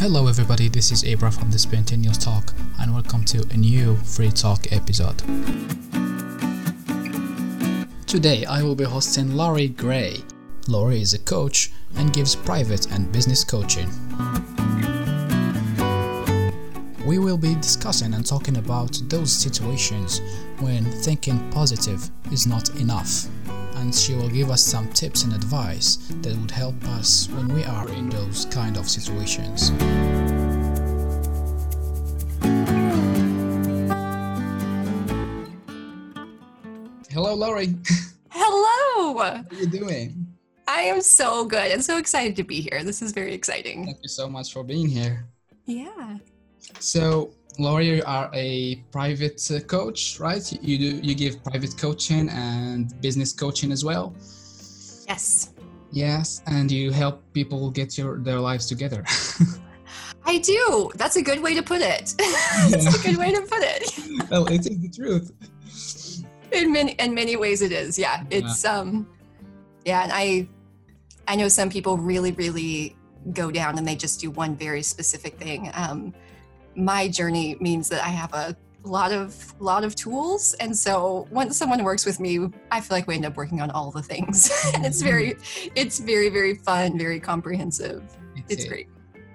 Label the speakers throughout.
Speaker 1: Hello, everybody. This is Abra from the Spontaneous Talk, and welcome to a new Free Talk episode. Today, I will be hosting Lorrie Gray. Lorrie is a coach and gives private and business coaching. We will be discussing and talking about those situations when thinking positive is not enough and she will give us some tips and advice that would help us when we are in those kind of situations. Hello, Lorrie.
Speaker 2: Hello.
Speaker 1: How are you doing?
Speaker 2: I am so good. I'm so excited to be here. This is very exciting.
Speaker 1: Thank you so much for being here.
Speaker 2: Yeah.
Speaker 1: So, Lorrie, you are a private uh, coach, right? You do you give private coaching and business coaching as well.
Speaker 2: Yes.
Speaker 1: Yes, and you help people get your their lives together.
Speaker 2: I do. That's a good way to put it. That's a good way to put it.
Speaker 1: well, it is the truth.
Speaker 2: In many in many ways it is. Yeah. It's um yeah, and I I know some people really really go down and they just do one very specific thing. Um my journey means that I have a lot of lot of tools. And so once someone works with me i feel like we end up working on all the things. And it's very it's very very fun very comprehensive. It's, it's great.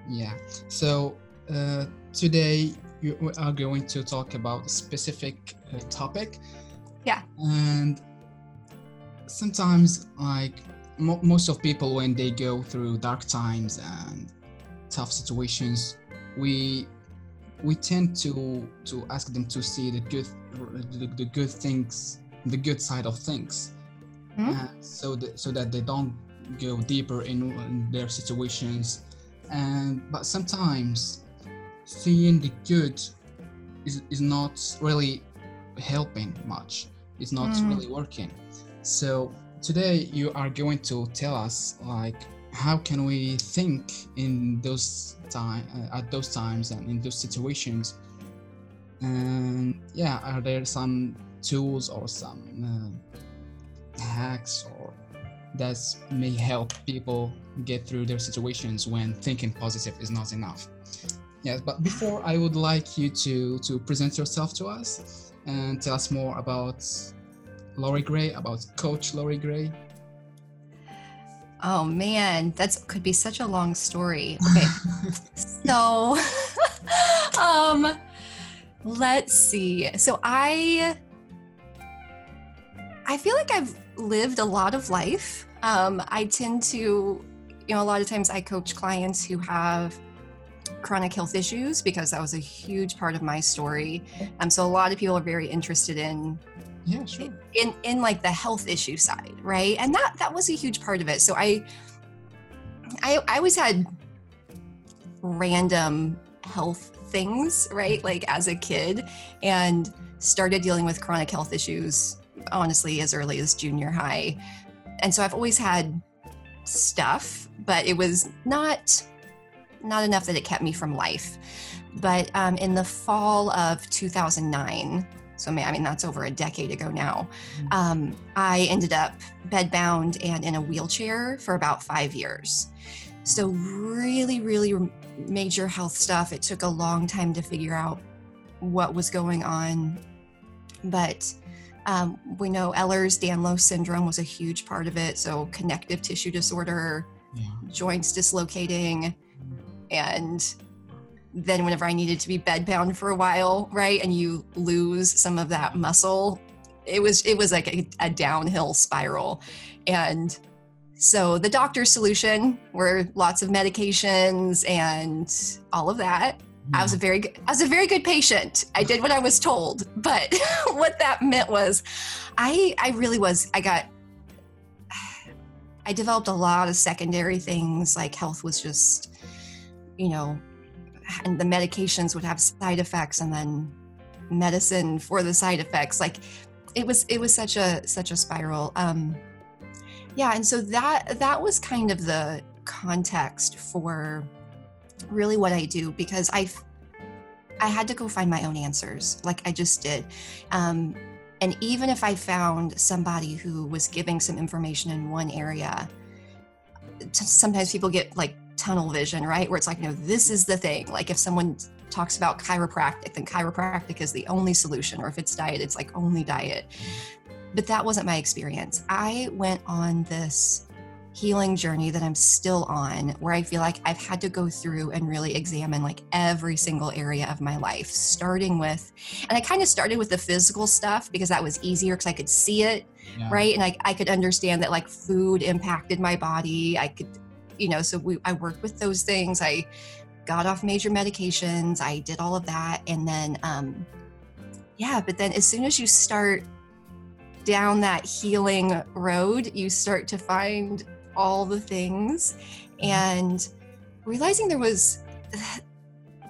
Speaker 1: Yeah. So uh, today we are going to talk about a specific uh, topic.
Speaker 2: Yeah.
Speaker 1: And sometimes like mo- most of people when they go through dark times and tough situations we we tend to to ask them to see the good the, the good things the good side of things mm-hmm. uh, so that so that they don't go deeper in, in, their situations and but sometimes seeing the good is, is not really helping much it's not mm. really working so today you are going to tell us like how can we think in those time uh, at those times and in those situations? And yeah are there some tools or some uh, hacks or that may help people get through their situations when thinking positive is not enough? Yes but before i would like you to to present yourself to us and tell us more about lorrie gray about coach lorrie gray
Speaker 2: Oh man, that's could be such a long story. Okay. so um let's see. So I I feel like I've lived a lot of life. Um I tend to you know a lot of times I coach clients who have chronic health issues because that was a huge part of my story. Um so a lot of people are very interested in
Speaker 1: yeah sure.
Speaker 2: in in like the health issue side right? And that that was a huge part of it. So i i i always had random health things right? Like as a kid and started dealing with chronic health issues honestly as early as junior high. And so i've always had stuff but it was not not enough that it kept me from life. But um, in the fall of 2009 so I mean that's over a decade ago now. Mm-hmm. Um, I ended up bedbound and in a wheelchair for about five years. So really, really major health stuff. It took a long time to figure out what was going on, but um, we know Ehlers-Danlos syndrome was a huge part of it. So connective tissue disorder, yeah. joints dislocating, and then whenever I needed to be bedbound for a while, right, and you lose some of that muscle, it was it was like a, a downhill spiral, and so the doctor's solution were lots of medications and all of that. I was a very good, I was a very good patient. I did what I was told, but what that meant was, I I really was I got I developed a lot of secondary things like health was just, you know, and the medications would have side effects and then medicine for the side effects. Like it was it was such a such a spiral. Um yeah and so that that was kind of the context for really what i do because i i had to go find my own answers like i just did. Um and even if i found somebody who was giving some information in one area sometimes people get like tunnel vision, right? Where it's like, no, this is the thing. Like if someone talks about chiropractic, then chiropractic is the only solution. Or if it's diet, it's like only diet. But that wasn't my experience. I went on this healing journey that I'm still on where I feel like I've had to go through and really examine like every single area of my life, starting with, and I kind of started with the physical stuff because that was easier because I could see it, yeah. right? And I, I could understand that like food impacted my body. I could, you know, so we, I worked with those things. I got off major medications. I did all of that. And then, um, yeah, but then as soon as you start down that healing road, you start to find all the things and realizing there was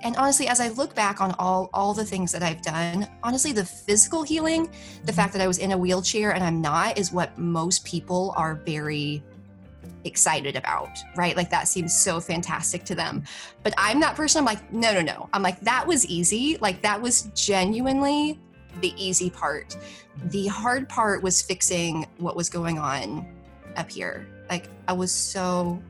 Speaker 2: and honestly as i look back on all all the things that i've done honestly the physical healing the fact that i was in a wheelchair and i'm not is what most people are very excited about right? Like that seems so fantastic to them. But i'm that person i'm like no no no. I'm like that was easy. Like that was genuinely the easy part. The hard part was fixing what was going on up here. Like I was so,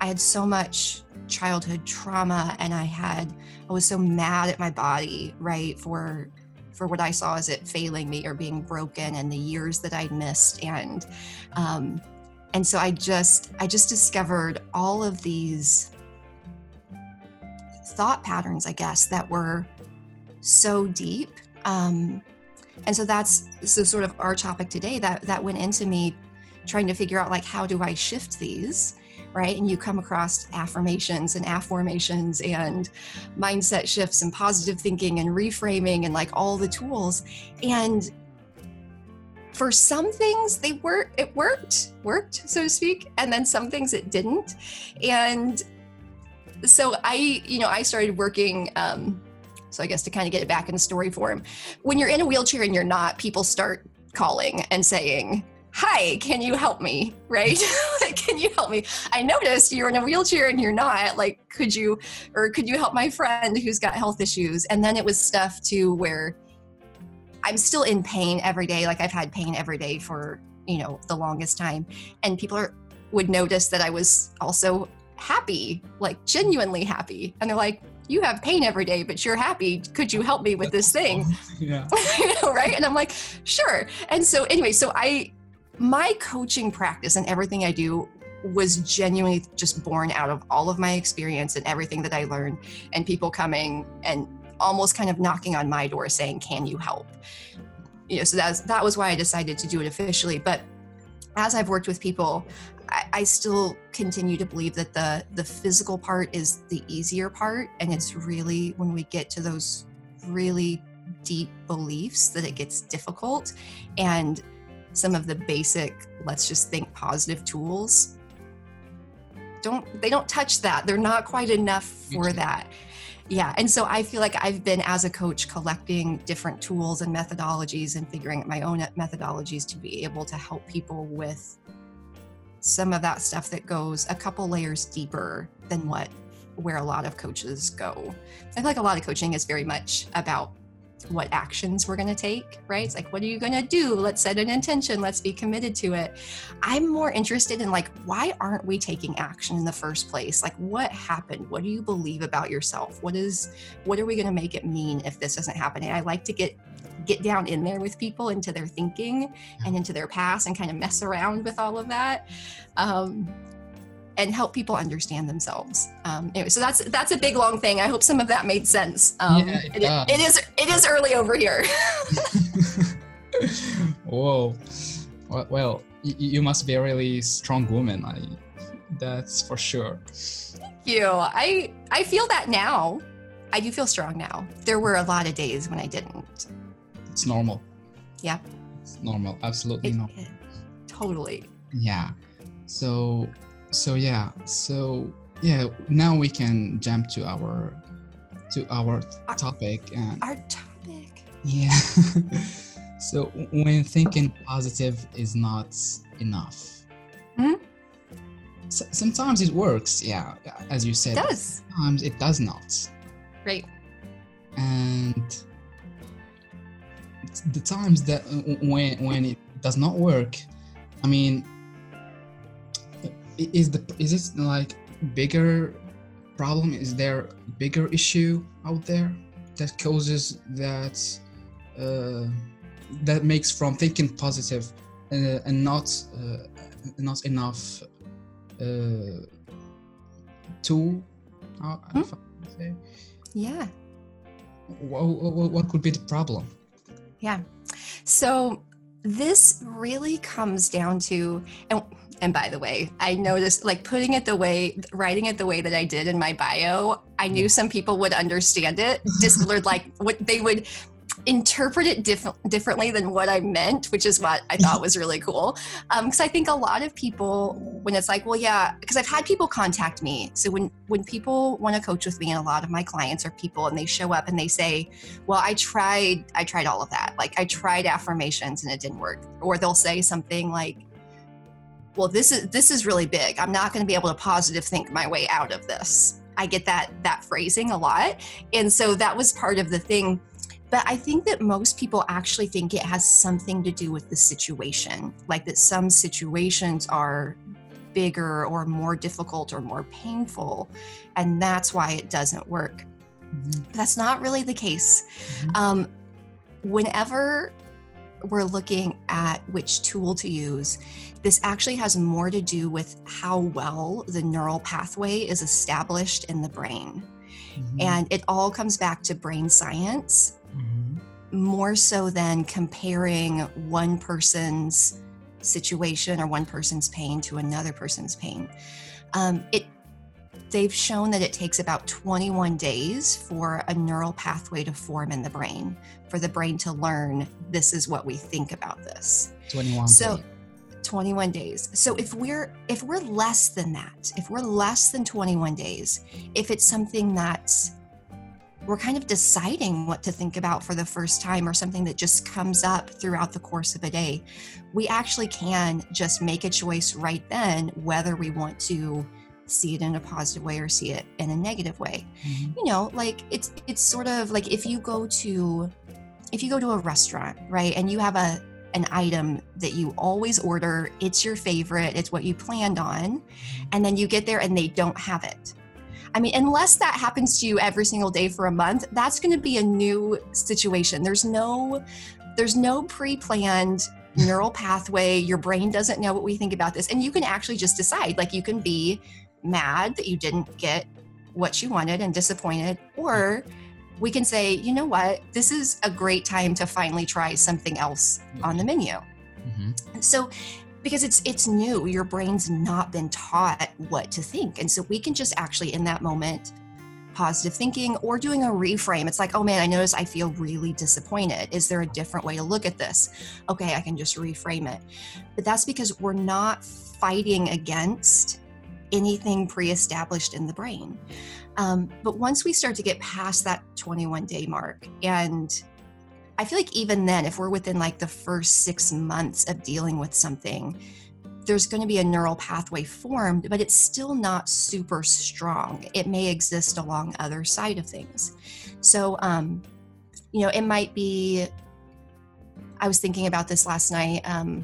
Speaker 2: I had so much childhood trauma and I had, I was so mad at my body, right, for for what I saw as it failing me or being broken and the years that I'd missed. And um, and so I just I just discovered all of these thought patterns, I guess, that were so deep. Um, and so that's so sort of our topic today that that went into me trying to figure out like how do I shift these right? And you come across affirmations and affirmations and mindset shifts and positive thinking and reframing and like all the tools. And for some things they were it worked, worked, so to speak, and then some things it didn't. And so I, you know, I started working um so I guess to kind of get it back in story form. When you're in a wheelchair and you're not, people start calling and saying, hi can you help me right can you help me i noticed you're in a wheelchair and you're not like could you or could you help my friend who's got health issues and then it was stuff too where i'm still in pain every day like i've had pain every day for you know the longest time and people are would notice that i was also happy like genuinely happy and they're like you have pain every day, but you're happy. Could you help me with this thing?
Speaker 1: Yeah.
Speaker 2: you know, right? And I'm like, sure. And so anyway, so I my coaching practice and everything I do was genuinely just born out of all of my experience and everything that I learned, and people coming and almost kind of knocking on my door saying, "Can you help?" You know, so that was, that was why I decided to do it officially. But as I've worked with people, I, I still continue to believe that the the physical part is the easier part, and it's really when we get to those really deep beliefs that it gets difficult. And some of the basic let's just think positive tools don't they don't touch that. They're not quite enough for that yeah and so i feel like i've been as a coach collecting different tools and methodologies and figuring out my own methodologies to be able to help people with some of that stuff that goes a couple layers deeper than what where a lot of coaches go. I feel like a lot of coaching is very much about what actions we're going to take, right? It's like, what are you going to do? Let's set an intention. Let's be committed to it. I'm more interested in like, why aren't we taking action in the first place? Like, what happened? What do you believe about yourself? What is, what are we going to make it mean if this isn't happening? I like to get get down in there with people into their thinking and into their past and kind of mess around with all of that. Um, and help people understand themselves. Um, anyway, so that's that's a big long thing. I hope some of that made sense. Um, yeah, it, it, it is it is early over here.
Speaker 1: Whoa, well, you must be a really strong woman. I, that's for sure.
Speaker 2: Thank you. I I feel that now. I do feel strong now. There were a lot of days when I didn't.
Speaker 1: It's normal.
Speaker 2: Yeah.
Speaker 1: It's normal. Absolutely
Speaker 2: it,
Speaker 1: normal.
Speaker 2: totally.
Speaker 1: Yeah. So so yeah so yeah now we can jump to our to our, topic and
Speaker 2: our topic.
Speaker 1: Yeah. So when thinking positive is not enough.
Speaker 2: Hmm?
Speaker 1: so, sometimes it works yeah as you said.
Speaker 2: It does.
Speaker 1: Sometimes it does not.
Speaker 2: Right.
Speaker 1: And the times that when when it does not work i mean is the is it like bigger problem? Is there bigger issue out there that causes that uh, that makes from thinking positive uh, and not uh, not enough uh, to uh,
Speaker 2: Hmm?
Speaker 1: if I can say.
Speaker 2: Yeah.
Speaker 1: What, what, what could be the problem?
Speaker 2: Yeah. So this really comes down to and and by the way, I noticed like putting it the way writing it the way that I did in my bio, I knew some people would understand it. Just like what they would interpret it diff- differently than what I meant, which is what I thought was really cool. Um, because I think a lot of people, when it's like, well, yeah, because I've had people contact me. So when when people want to coach with me, and a lot of my clients are people, and they show up and they say, well, I tried, I tried all of that. Like I tried affirmations and it didn't work. Or they'll say something like, well, this is this is really big. I'm not going to be able to positive think my way out of this. I get that that phrasing a lot. And so that was part of the thing. But I think that most people actually think it has something to do with the situation, like that some situations are bigger or more difficult or more painful. And that's why it doesn't work.
Speaker 1: Mhm.
Speaker 2: That's not really the case.
Speaker 1: Mhm.
Speaker 2: Um, whenever we're looking at which tool to use, this actually has more to do with how well the neural pathway is established in the brain.
Speaker 1: Mhm.
Speaker 2: And it all comes back to brain science
Speaker 1: Mhm.
Speaker 2: more so than comparing one person's situation or one person's pain to another person's pain. Um, it they've shown that it takes about 21 days for a neural pathway to form in the brain for the brain to learn this is what we think about this
Speaker 1: 21
Speaker 2: so
Speaker 1: days.
Speaker 2: 21 days so if we're if we're less than that if we're less than 21 days if it's something that's we're kind of deciding what to think about for the first time or something that just comes up throughout the course of a day we actually can just make a choice right then whether we want to see it in a positive way or see it in a negative way.
Speaker 1: Mhm.
Speaker 2: you know like it's it's sort of like if you go to if you go to a restaurant right and you have a an item that you always order it's your favorite it's what you planned on and then you get there and they don't have it. I mean unless that happens to you every single day for a month that's going to be a new situation. There's no there's no pre-planned neural pathway. Your brain doesn't know what we think about this. And you can actually just decide like you can be mad that you didn't get what you wanted and disappointed or we can say you know what? This is a great time to finally try something else on the menu.
Speaker 1: Mhm.
Speaker 2: so because it's it's new your brain's not been taught what to think and so we can just actually in that moment positive thinking or doing a reframe. It's like oh man i notice i feel really disappointed. Is there a different way to look at this? Okay i can just reframe it. But that's because we're not fighting against anything pre-established in the brain um, but once we start to get past that 21 day mark and I feel like even then, if we're within like the first six months of dealing with something, there's going to be a neural pathway formed, but it's still not super strong. It may exist along other side of things. So, um, you know, it might be. I was thinking about this last night um,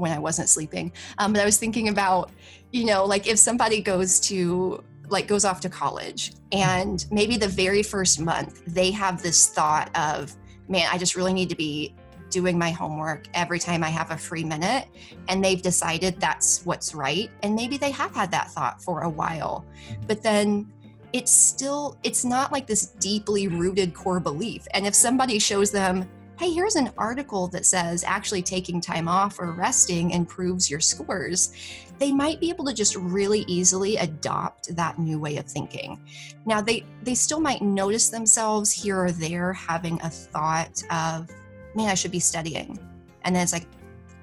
Speaker 2: when I wasn't sleeping, um, but I was thinking about, you know, like if somebody goes to like goes off to college and maybe the very first month they have this thought of man, I just really need to be doing my homework every time I have a free minute. And they've decided that's what's right. And maybe they have had that thought for a while. But then it's still, it's not like this deeply rooted core belief. And if somebody shows them, hey, here's an article that says actually taking time off or resting improves your scores, they might be able to just really easily adopt that new way of thinking. Now they they still might notice themselves here or there having a thought of, man, I should be studying. And then it's like,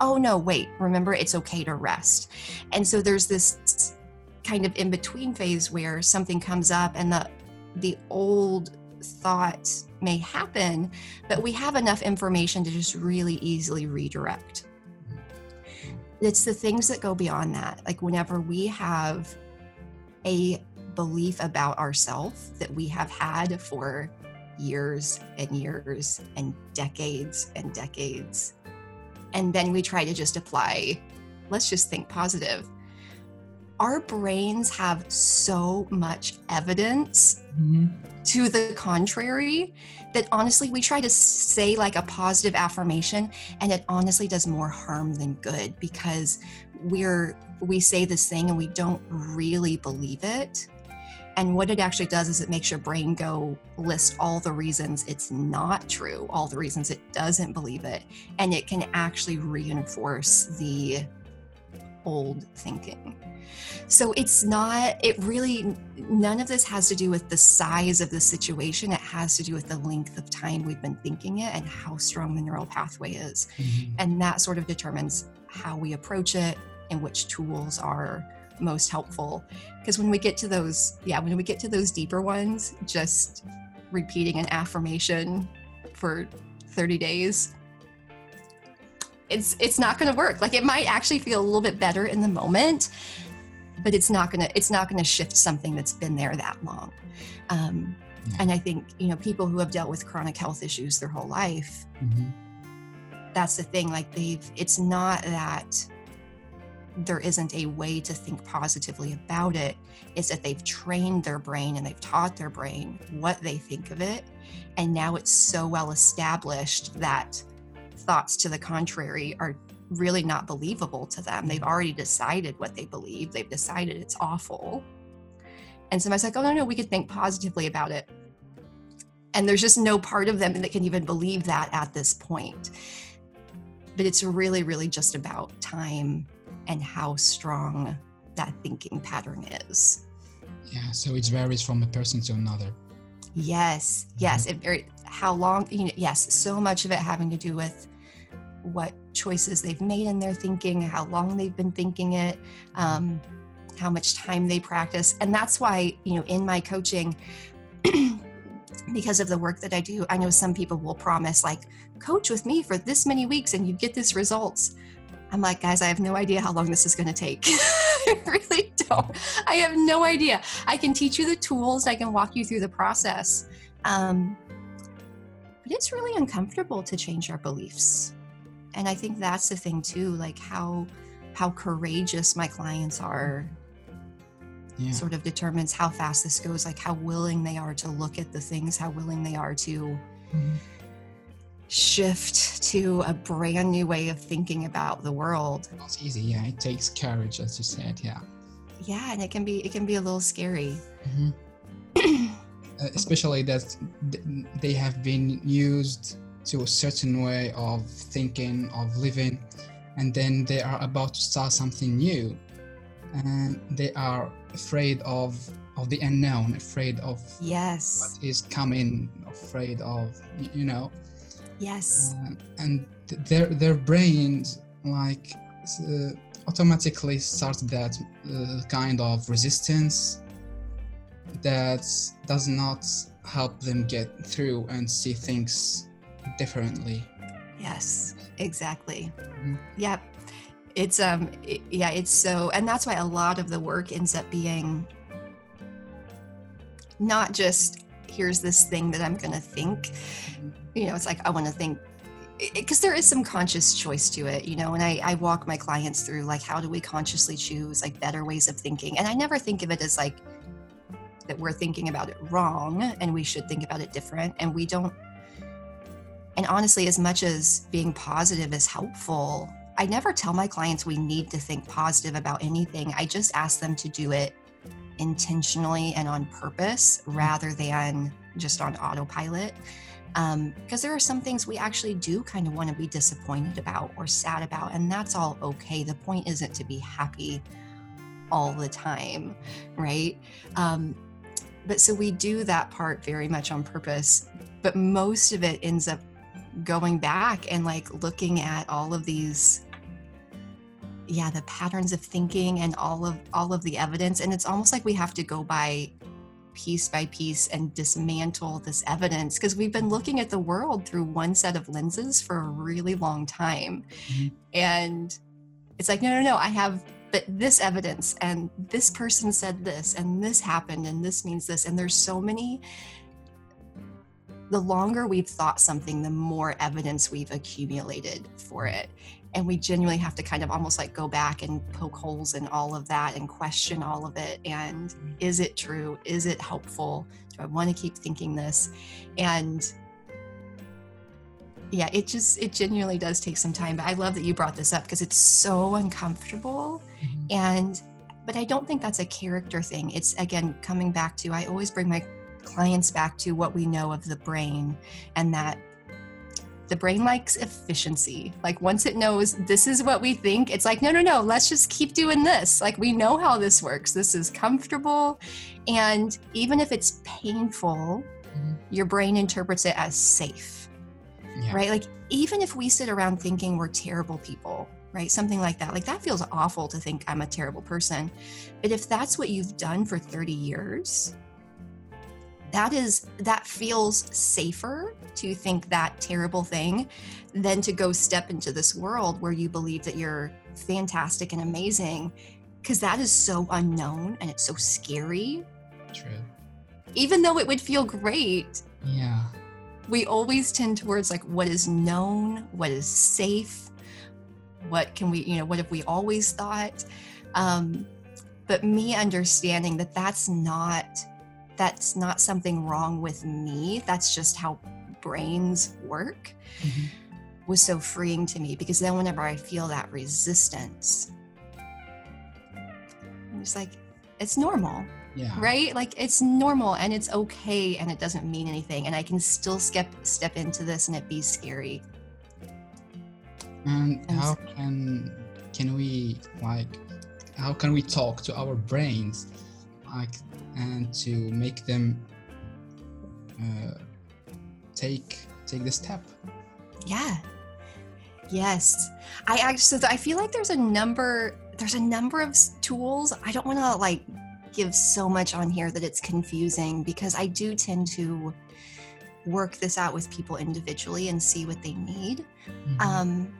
Speaker 2: oh no, wait, remember it's okay to rest. And so there's this kind of in between phase where something comes up and the the old thought may happen, but we have enough information to just really easily redirect. It's the things that go beyond that. Like whenever we have a belief about ourselves that we have had for years and years and decades and decades. And then we try to just apply, let's just think positive. Our brains have so much evidence
Speaker 1: Mhm.
Speaker 2: to the contrary that honestly we try to say like a positive affirmation and it honestly does more harm than good because we're we say this thing and we don't really believe it and what it actually does is it makes your brain go list all the reasons it's not true all the reasons it doesn't believe it and it can actually reinforce the old thinking so it's not, it really, none of this has to do with the size of the situation. It has to do with the length of time we've been thinking it and how strong the neural pathway is.
Speaker 1: Mhm.
Speaker 2: And that sort of determines how we approach it and which tools are most helpful. Because when we get to those, yeah, when we get to those deeper ones, just repeating an affirmation for 30 days it's it's not going to work like it might actually feel a little bit better in the moment but it's not going to it's not to shift something that's been there that long um,
Speaker 1: Yeah.
Speaker 2: and i think you know people who have dealt with chronic health issues their whole life
Speaker 1: Mhm.
Speaker 2: that's the thing like they've it's not that there isn't a way to think positively about it it's that they've trained their brain and they've taught their brain what they think of it and now it's so well established that thoughts to the contrary are really not believable to them. They've mm-hmm. already decided what they believe. They've decided it's awful. And somebody's like oh no no we could think positively about it. And there's just no part of them that can even believe that at this point. But it's really really just about time and how strong that thinking pattern is.
Speaker 1: Yeah, so it varies from a person to another.
Speaker 2: yes yes mm-hmm. it very how long you know yes so much of it having to do with what choices they've made in their thinking how long they've been thinking it um, how much time they practice. And that's why you know in my coaching because of the work that i do i know some people will promise like coach with me for this many weeks and you get this results. I'm like guys i have no idea how long this is going to take. I really don't. I have no idea. I can teach you the tools i can walk you through the process um, but it's really uncomfortable to change our beliefs and i think that's the thing too like how how courageous my clients are
Speaker 1: Yeah.
Speaker 2: sort of determines how fast this goes like how willing they are to look at the things how willing they are to
Speaker 1: Mhm.
Speaker 2: shift to a brand new way of thinking about the world
Speaker 1: it's easy. Yeah, it takes courage, as you said. Yeah.
Speaker 2: yeah and it can be it can be a little scary
Speaker 1: Mhm. Uh, especially that they have been used to a certain way of thinking, of living, and then they are about to start something new, and they are afraid of of the unknown, afraid of
Speaker 2: yes.
Speaker 1: what is coming, afraid of you know,
Speaker 2: yes.
Speaker 1: Uh, and th- their their brains like uh, automatically start that uh, kind of resistance that does not help them get through and see things differently.
Speaker 2: Yes exactly.
Speaker 1: Mhm.
Speaker 2: yep. It's um it- yeah it's so and that's why a lot of the work ends up being not just here's this thing that i'm going to think you know it's like i want to think because there is some conscious choice to it you know and I, I walk my clients through like how do we consciously choose like better ways of thinking? And i never think of it as like that we're thinking about it wrong and we should think about it different and we don't and honestly as much as being positive is helpful i never tell my clients we need to think positive about anything. I just ask them to do it intentionally and on purpose rather than just on autopilot. Because there are some things we actually do kind of want to be disappointed about or sad about and that's all okay. The point isn't to be happy all the time right? Um, but so we do that part very much on purpose but most of it ends up going back and like looking at all of these yeah the patterns of thinking and all of all of the evidence. And it's almost like we have to go by piece by piece and dismantle this evidence because we've been looking at the world through one set of lenses for a really long time.
Speaker 1: Mhm.
Speaker 2: and it's like no no no i have but this evidence and this person said this and this happened and this means this. And there's so many the longer we've thought something, the more evidence we've accumulated for it. And we genuinely have to kind of almost like go back and poke holes in all of that and question all of it. And is it true? Is it helpful? Do I want to keep thinking this? And yeah, it just, it genuinely does take some time. But I love that you brought this up because it's so uncomfortable. Mm-hmm. And, but I don't think that's a character thing. It's again coming back to, I always bring my clients back to what we know of the brain and that the brain likes efficiency. Like once it knows this is what we think, it's like, no, no, no, let's just keep doing this. Like we know how this works. This is comfortable. And even if it's painful, mm-hmm. your brain interprets it as safe. Yeah. Right? Like even if we sit around thinking we're terrible people, right? Something like that. Like that feels awful to think I'm a terrible person. But if that's what you've done for 30 years, that is that feels safer to think that terrible thing than to go step into this world where you believe that you're fantastic and amazing because that is so unknown and it's so scary.
Speaker 1: True.
Speaker 2: Even though it would feel great
Speaker 1: yeah.
Speaker 2: we always tend towards like what is known what is safe what can we you know what have we always thought? Um but me understanding that that's not that's not something wrong with me. That's just how brains work. Mm-hmm. Was so freeing to me because then whenever I feel that resistance, I'm just like, it's normal.
Speaker 1: Yeah.
Speaker 2: Right? Like it's normal and it's okay and it doesn't mean anything. And I can still step step into this and it be scary.
Speaker 1: And, and how can can we like how can we talk to our brains like and to make them uh, take take the step.
Speaker 2: Yeah. Yes. I actually i feel like there's a number there's a number of tools i don't want to like give so much on here that it's confusing because i do tend to work this out with people individually and see what they need. Mm-hmm. um,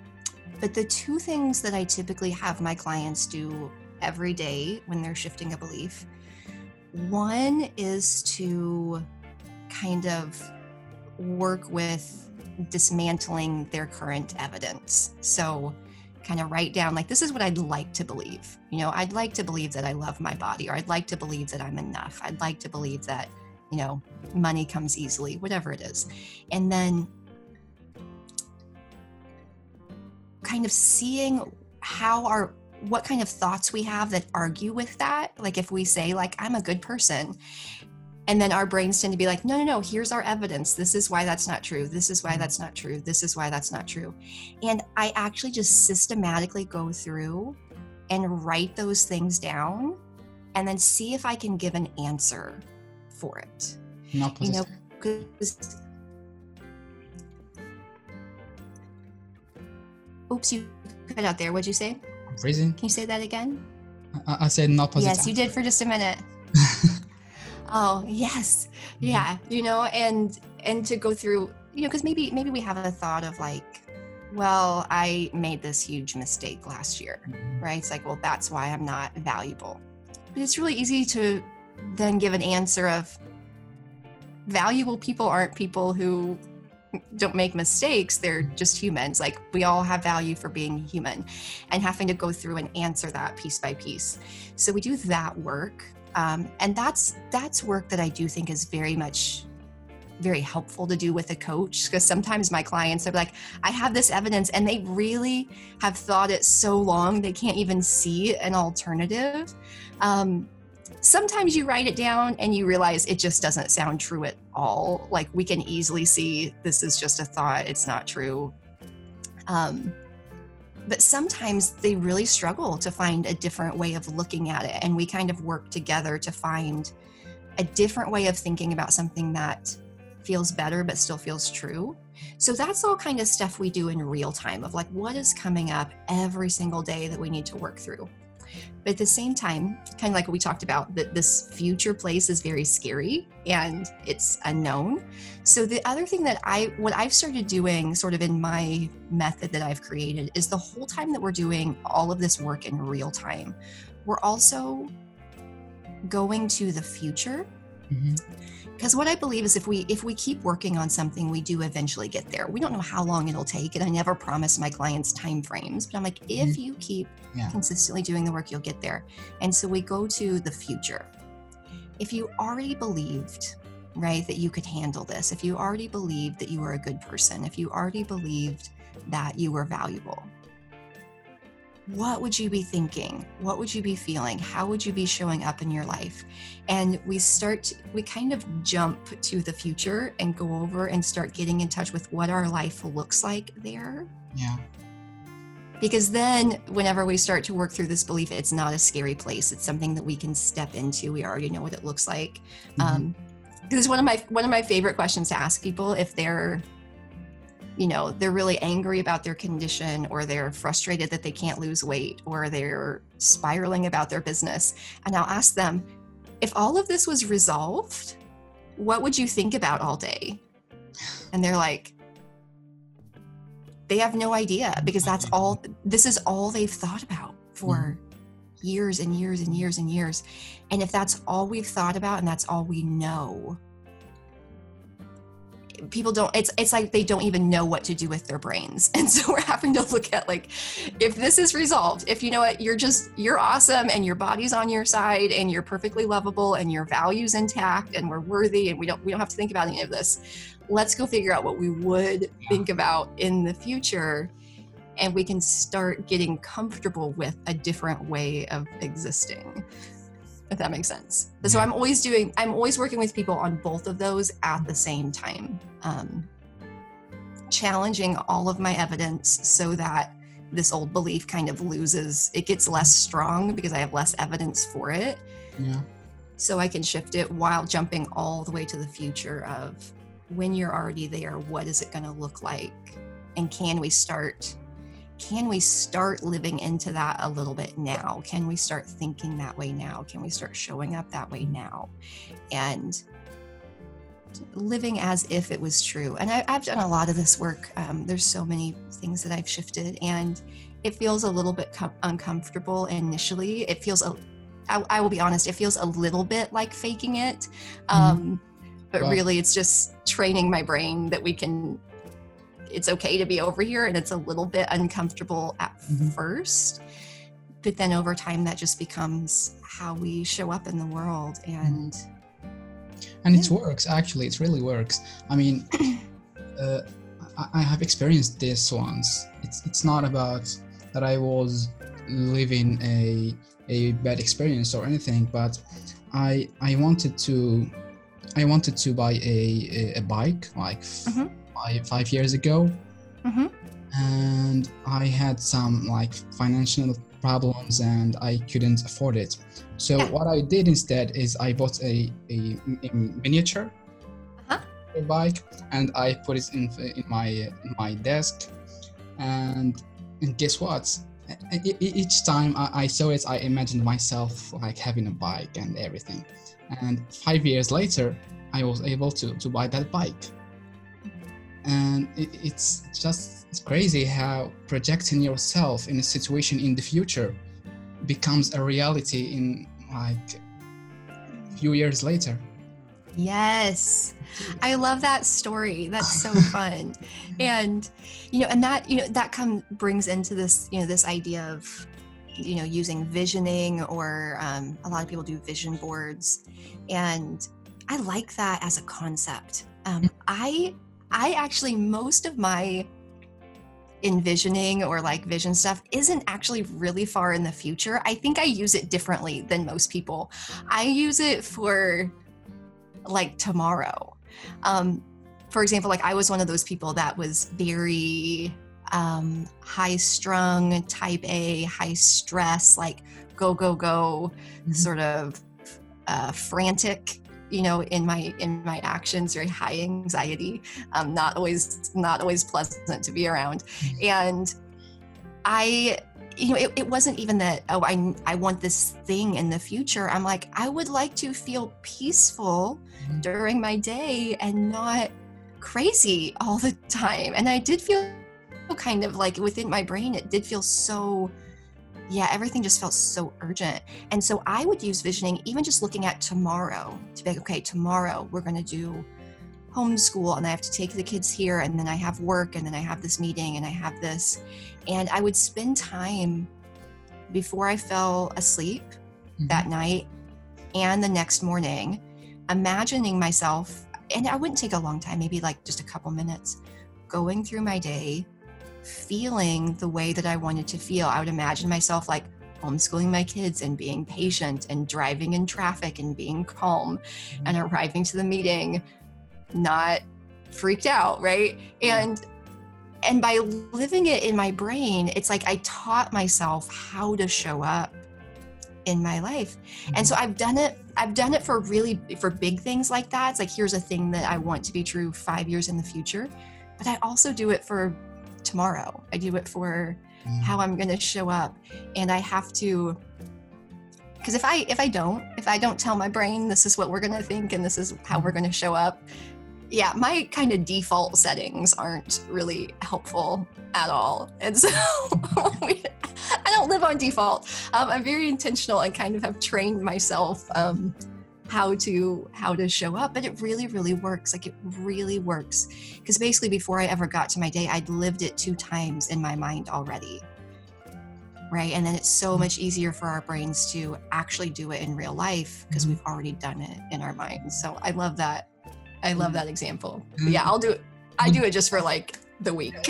Speaker 2: but the two things that i typically have my clients do every day when they're shifting a belief one is to kind of work with dismantling their current evidence. So, kind of write down, like, this is what I'd like to believe. You know, I'd like to believe that I love my body, or I'd like to believe that I'm enough. I'd like to believe that, you know, money comes easily, whatever it is. And then kind of seeing how our what kind of thoughts we have that argue with that. Like if we say, like, I'm a good person, and then our brains tend to be like, no, no, no, here's our evidence. This is why that's not true. This is why that's not true. This is why that's not true. And I actually just systematically go through and write those things down and then see if I can give an answer for it.
Speaker 1: Not you know,
Speaker 2: because oops, you cut out there. What'd you say?
Speaker 1: Freezing.
Speaker 2: Can you say that again?
Speaker 1: I, I said not positive.
Speaker 2: Yes, you did for just a minute. oh yes, mm-hmm. yeah. You know, and and to go through, you know, because maybe maybe we have a thought of like, well, I made this huge mistake last year, mm-hmm. right? It's like, well, that's why I'm not valuable. But it's really easy to then give an answer of valuable people aren't people who don't make mistakes they're just humans. Like we all have value for being human and having to go through and answer that piece by piece. So we do that work um, and that's that's work that i do think is very much very helpful to do with a coach because sometimes my clients are like i have this evidence and they really have thought it so long they can't even see an alternative. Um, sometimes you write it down and you realize it just doesn't sound true at all. Like we can easily see this is just a thought, it's not true. Um, but sometimes they really struggle to find a different way of looking at it. And we kind of work together to find a different way of thinking about something that feels better but still feels true. So that's all kind of stuff we do in real time of like what is coming up every single day that we need to work through. But at the same time, kind of like we talked about, that this future place is very scary and it's unknown. So the other thing that I what I've started doing sort of in my method that I've created is the whole time that we're doing all of this work in real time, we're also going to the future mm-hmm. Because what i believe is if we if we keep working on something we do eventually get there we don't know how long it'll take and i never promise my clients time frames but i'm like if
Speaker 1: Mhm.
Speaker 2: you keep
Speaker 1: Yeah.
Speaker 2: consistently doing the work you'll get there and so we go to the future if you already believed right that you could handle this if you already believed that you were a good person if you already believed that you were valuable what would you be thinking? What would you be feeling? How would you be showing up in your life? And we start, we kind of jump to the future and go over and start getting in touch with what our life looks like there.
Speaker 1: Yeah.
Speaker 2: Because then, whenever we start to work through this belief, it's not a scary place. It's something that we can step into. We already know what it looks like.
Speaker 1: Mhm.
Speaker 2: Um, this is one of my one of my favorite questions to ask people if they're you know they're really angry about their condition or they're frustrated that they can't lose weight or they're spiraling about their business. And i'll ask them if all of this was resolved what would you think about all day? And they're like they have no idea because that's all this is all they've thought about for mm-hmm. years and years and years and years. And if that's all we've thought about and that's all we know people don't it's it's like they don't even know what to do with their brains. And so we're having to look at like if this is resolved if you know what you're just you're awesome and your body's on your side and you're perfectly lovable and your values intact and we're worthy and we don't we don't have to think about any of this let's go figure out what we would think about in the future and we can start getting comfortable with a different way of existing if that makes sense so i'm always doing i'm always working with people on both of those at the same time um, challenging all of my evidence so that this old belief kind of loses it gets less strong because i have less evidence for it
Speaker 1: Yeah.
Speaker 2: so I can shift it while jumping all the way to the future of when you're already there, what is it going to look like? And can we start can we start living into that a little bit now? Can we start thinking that way now? Can we start showing up that way now? And living as if it was true. And I, I've done a lot of this work. Um, there's so many things that I've shifted, and it feels a little bit com- uncomfortable initially. It feels a I, I will be honest, it feels a little bit like faking it. Um, but
Speaker 1: Wow.
Speaker 2: really, it's just training my brain that we can, it's okay to be over here. And it's a little bit uncomfortable at
Speaker 1: Mhm.
Speaker 2: first. But then over time, that just becomes how we show up in the world. And
Speaker 1: and it works actually it really works i mean uh, I, I have experienced this once it's it's not about that i was living a a bad experience or anything but i i wanted to i wanted to buy a a, a bike like
Speaker 2: Mhm.
Speaker 1: Five, five years ago
Speaker 2: Mhm.
Speaker 1: and i had some like financial problems and i couldn't afford it so
Speaker 2: Yeah.
Speaker 1: what i did instead is i bought a, a, a miniature
Speaker 2: Uh-huh.
Speaker 1: bike and i put it in, in my in my desk and and guess what each time I, I saw it i imagined myself like having a bike and everything and five years later i was able to to buy that bike and it's just it's crazy how projecting yourself in a situation in the future becomes a reality in like a few years later
Speaker 2: Yes. I love that story. That's so fun. And you know, and that, you know, that come brings into this, you know, this idea of, you know, using visioning or um, a lot of people do vision boards. And I like that as a concept. Um, I I actually most of my envisioning or like vision stuff isn't actually really far in the future. I think I use it differently than most people. I use it for like tomorrow. Um, for example, like I was one of those people that was very um, high strung, type A, high stress, like go, go, go,
Speaker 1: Mhm.
Speaker 2: sort of uh, frantic you know in my in my actions very high anxiety um, not always not always pleasant to be around. And i you know it, it wasn't even that oh I, I want this thing in the future. I'm like i would like to feel peaceful
Speaker 1: Mhm.
Speaker 2: during my day and not crazy all the time. And i did feel kind of like within my brain it did feel so yeah, everything just felt so urgent. And so I would use visioning, even just looking at tomorrow to be like, okay, tomorrow we're going to do homeschool and I have to take the kids here and then I have work and then I have this meeting and I have this. And I would spend time before I fell asleep mm-hmm. that night and the next morning imagining myself, and I wouldn't take a long time, maybe like just a couple minutes, going through my day feeling the way that I wanted to feel. I would imagine myself like homeschooling my kids and being patient and driving in traffic and being calm and mm-hmm. arriving to the meeting not freaked out, right? And and by living it in my brain, it's like I taught myself how to show up in my life. And so mm-hmm. I've done it I've done it for really for big things like that. It's like here's a thing that I want to be true 5 years in the future. But I also do it for tomorrow. I do it for mm. how I'm going to show up and I have to because if I if I don't, if I don't tell my brain this is what we're going to think and this is how we're mm-hmm. going to show up, yeah, my kind of default settings aren't really helpful at all. And so I don't live on default. Um, I'm very intentional and kind of have trained myself um, how to how to show up but it really really works like it really works. Because basically before i ever got to my day i'd lived it two times in my mind already. Right? And then it's so mm-hmm. much easier for our brains to actually do it in real life because mm-hmm. we've already done it in our minds. So i love that. I love mm-hmm. that example. But yeah i'll do it i do it just for like the week.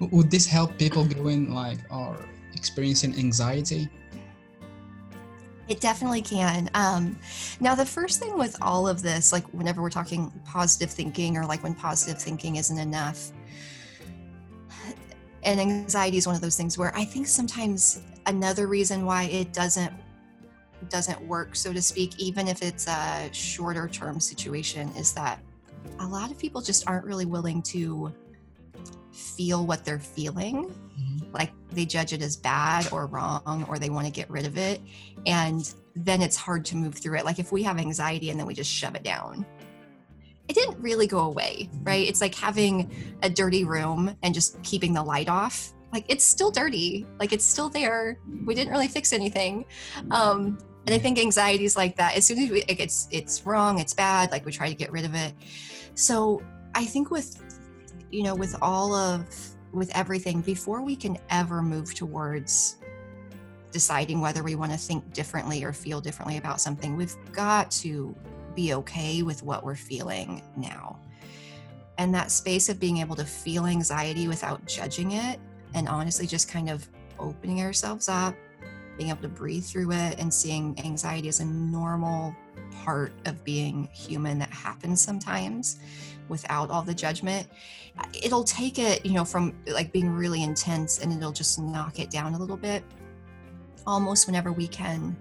Speaker 1: Would this help people going like or experiencing anxiety
Speaker 2: it definitely can. Um, now, the first thing with all of this, like whenever we're talking positive thinking or like when positive thinking isn't enough, and anxiety is one of those things where I think sometimes another reason why it doesn't doesn't work, so to speak, even if it's a shorter term situation, is that a lot of people just aren't really willing to feel what they're feeling. Like they judge it as bad or wrong, or they want to get rid of it. And then it's hard to move through it. Like if we have anxiety and then we just shove it down, it didn't really go away, mm-hmm. right? It's like having a dirty room and just keeping the light off. Like it's still dirty, like it's still there. We didn't really fix anything. Um, and I think anxiety is like that. As soon as we, like, it's it's wrong, it's bad. Like we try to get rid of it. So I think with you know, with all of, with everything, before we can ever move towards deciding whether we want to think differently or feel differently about something, we've got to be okay with what we're feeling now. And that space of being able to feel anxiety without judging it and honestly just kind of opening ourselves up, being able to breathe through it and seeing anxiety as a normal part of being human that happens sometimes without all the judgment it'll take it you know from like being really intense and it'll just knock it down a little bit almost whenever we can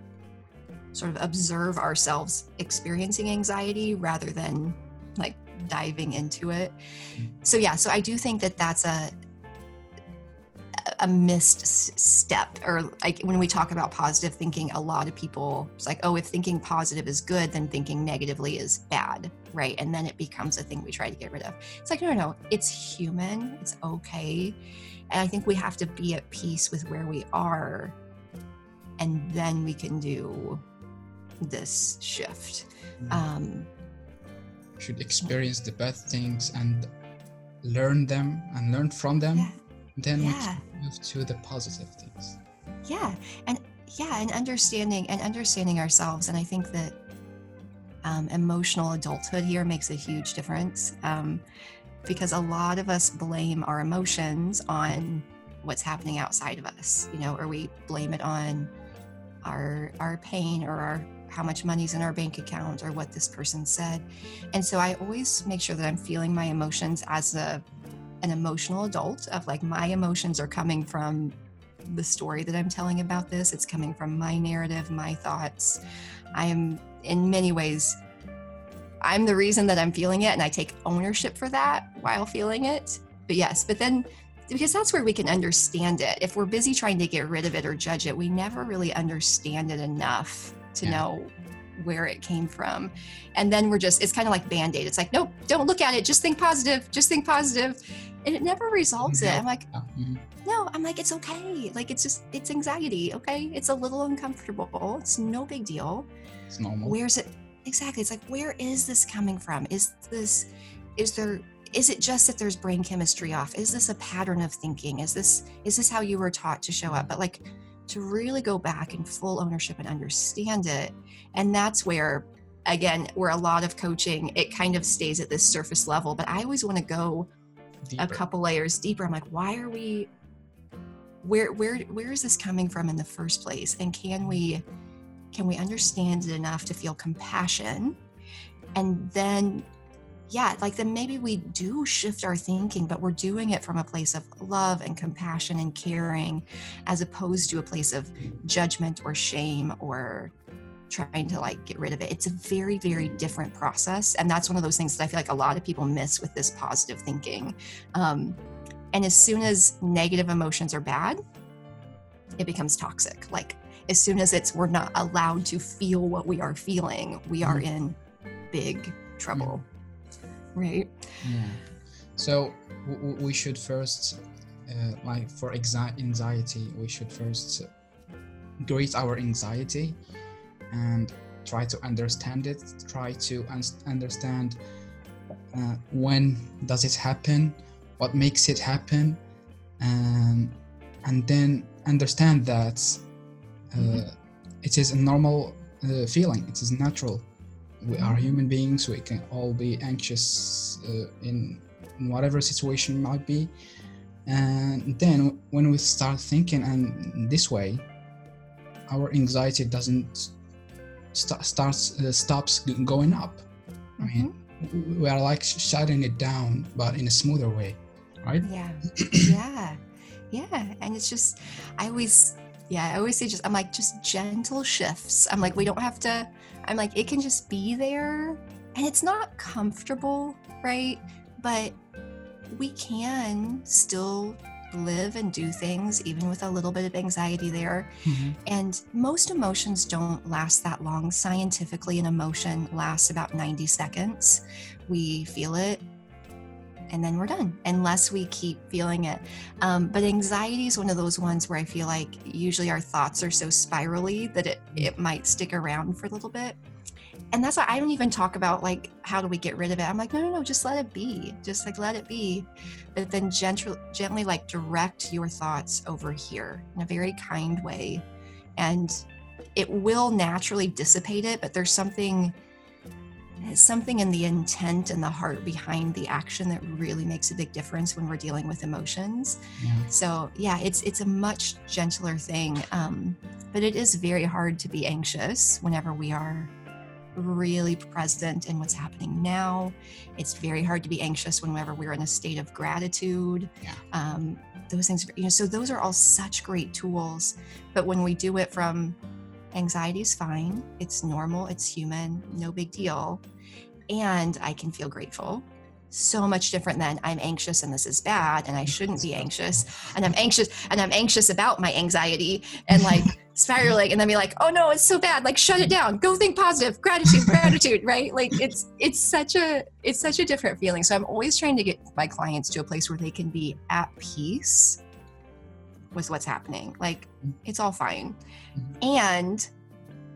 Speaker 2: sort of observe ourselves experiencing anxiety rather than like diving into it mm. so yeah so i do think that that's a a missed step or like when we talk about positive thinking a lot of people it's like oh if thinking positive is good then thinking negatively is bad right? And then it becomes a thing we try to get rid of. It's like no no no it's human it's okay. And i think we have to be at peace with where we are. And then we can do this shift. Mm-hmm. um
Speaker 1: should experience the bad things and learn them and learn from them. Yeah. Then yeah. Move to the positive things.
Speaker 2: Yeah and yeah and understanding and understanding ourselves and i think that um, emotional adulthood here makes a huge difference um, because a lot of us blame our emotions on what's happening outside of us you know or we blame it on our our pain or our how much money's in our bank account or what this person said. And so i always make sure that i'm feeling my emotions as a an emotional adult of like my emotions are coming from the story that I'm telling about this. It's coming from my narrative, my thoughts. I am in many ways I'm the reason that I'm feeling it and I take ownership for that while feeling it. But yes, but then because that's where we can understand it. If we're busy trying to get rid of it or judge it, we never really understand it enough to yeah. know where it came from. And then we're just, it's kind of like band aid. It's like, nope, don't look at it. Just think positive. Just think positive and it never resolves it. I'm like,
Speaker 1: mhm.
Speaker 2: no, I'm like, it's okay. Like, it's just, it's anxiety. Okay. It's a little uncomfortable. It's no big deal.
Speaker 1: It's normal.
Speaker 2: Where's it? Exactly. It's like, where is this coming from? Is this, is there, is it just that there's brain chemistry off? Is this a pattern of thinking? Is this, is this how you were taught to show up? But like, to really go back in full ownership and understand it. And that's where, again, where a lot of coaching, it kind of stays at this surface level. But I always want to go a couple layers deeper. I'm like why are we where where where is this coming from in the first place? And can we can we understand it enough to feel compassion? And then yeah like then maybe we do shift our thinking but we're doing it from a place of love and compassion and caring as opposed to a place of judgment or shame or trying to like get rid of it. It's a very very different process and that's one of those things that i feel like a lot of people miss with this positive thinking. Um, and as soon as negative emotions are bad it becomes toxic. Like as soon as it's we're not allowed to feel what we are feeling we are in big trouble. Right?
Speaker 1: Yeah. So w- w- we should first, uh, like for anxiety, we should first greet our anxiety and try to understand it. Try to un- understand uh, when does it happen, what makes it happen, and and then understand that uh,
Speaker 2: Mhm.
Speaker 1: it is a normal uh, feeling. It is natural we are human beings we can all be anxious uh, in, in whatever situation might be and then when we start thinking and this way our anxiety doesn't st- starts uh, stops going up i mean w- we are like sh- shutting it down but in a smoother way right
Speaker 2: Yeah. yeah. Yeah. And it's just, I always, yeah, I always say just, I'm like, just gentle shifts. I'm like, we don't have to, I'm like, it can just be there and it's not comfortable, right? But we can still live and do things even with a little bit of anxiety there. And most emotions don't last that long. Scientifically, an emotion lasts about 90 seconds. We feel it and then we're done, unless we keep feeling it. Um, but anxiety is one of those ones where I feel like usually our thoughts are so spirally that it, it might stick around for a little bit. And that's why I don't even talk about like how do we get rid of it. I'm like, no, no, no, just let it be. Just like let it be. But then gently, gently like direct your thoughts over here in a very kind way. And it will naturally dissipate it, but there's something something in the intent and the heart behind the action that really makes a big difference when we're dealing with emotions.
Speaker 1: yeah
Speaker 2: So yeah, it's it's a much gentler thing, um, but it is very hard to be anxious whenever we are really present in what's happening now. It's very hard to be anxious whenever we're in a state of gratitude.
Speaker 1: Yeah.
Speaker 2: Um, those things, you know, so those are all such great tools. But when we do it from anxiety is fine, it's normal, it's human, no big deal, and I can feel grateful. So much different than I'm anxious and this is bad and I shouldn't be anxious and I'm anxious and I'm anxious about my anxiety and like spiraling and then be like, oh no, it's so bad. Like shut it down. Go think positive. Gratitude, gratitude, right? Like it's it's such a it's such a different feeling. So I'm always trying to get my clients to a place where they can be at peace with what's happening. Like mm-hmm. it's all fine. Mm-hmm. And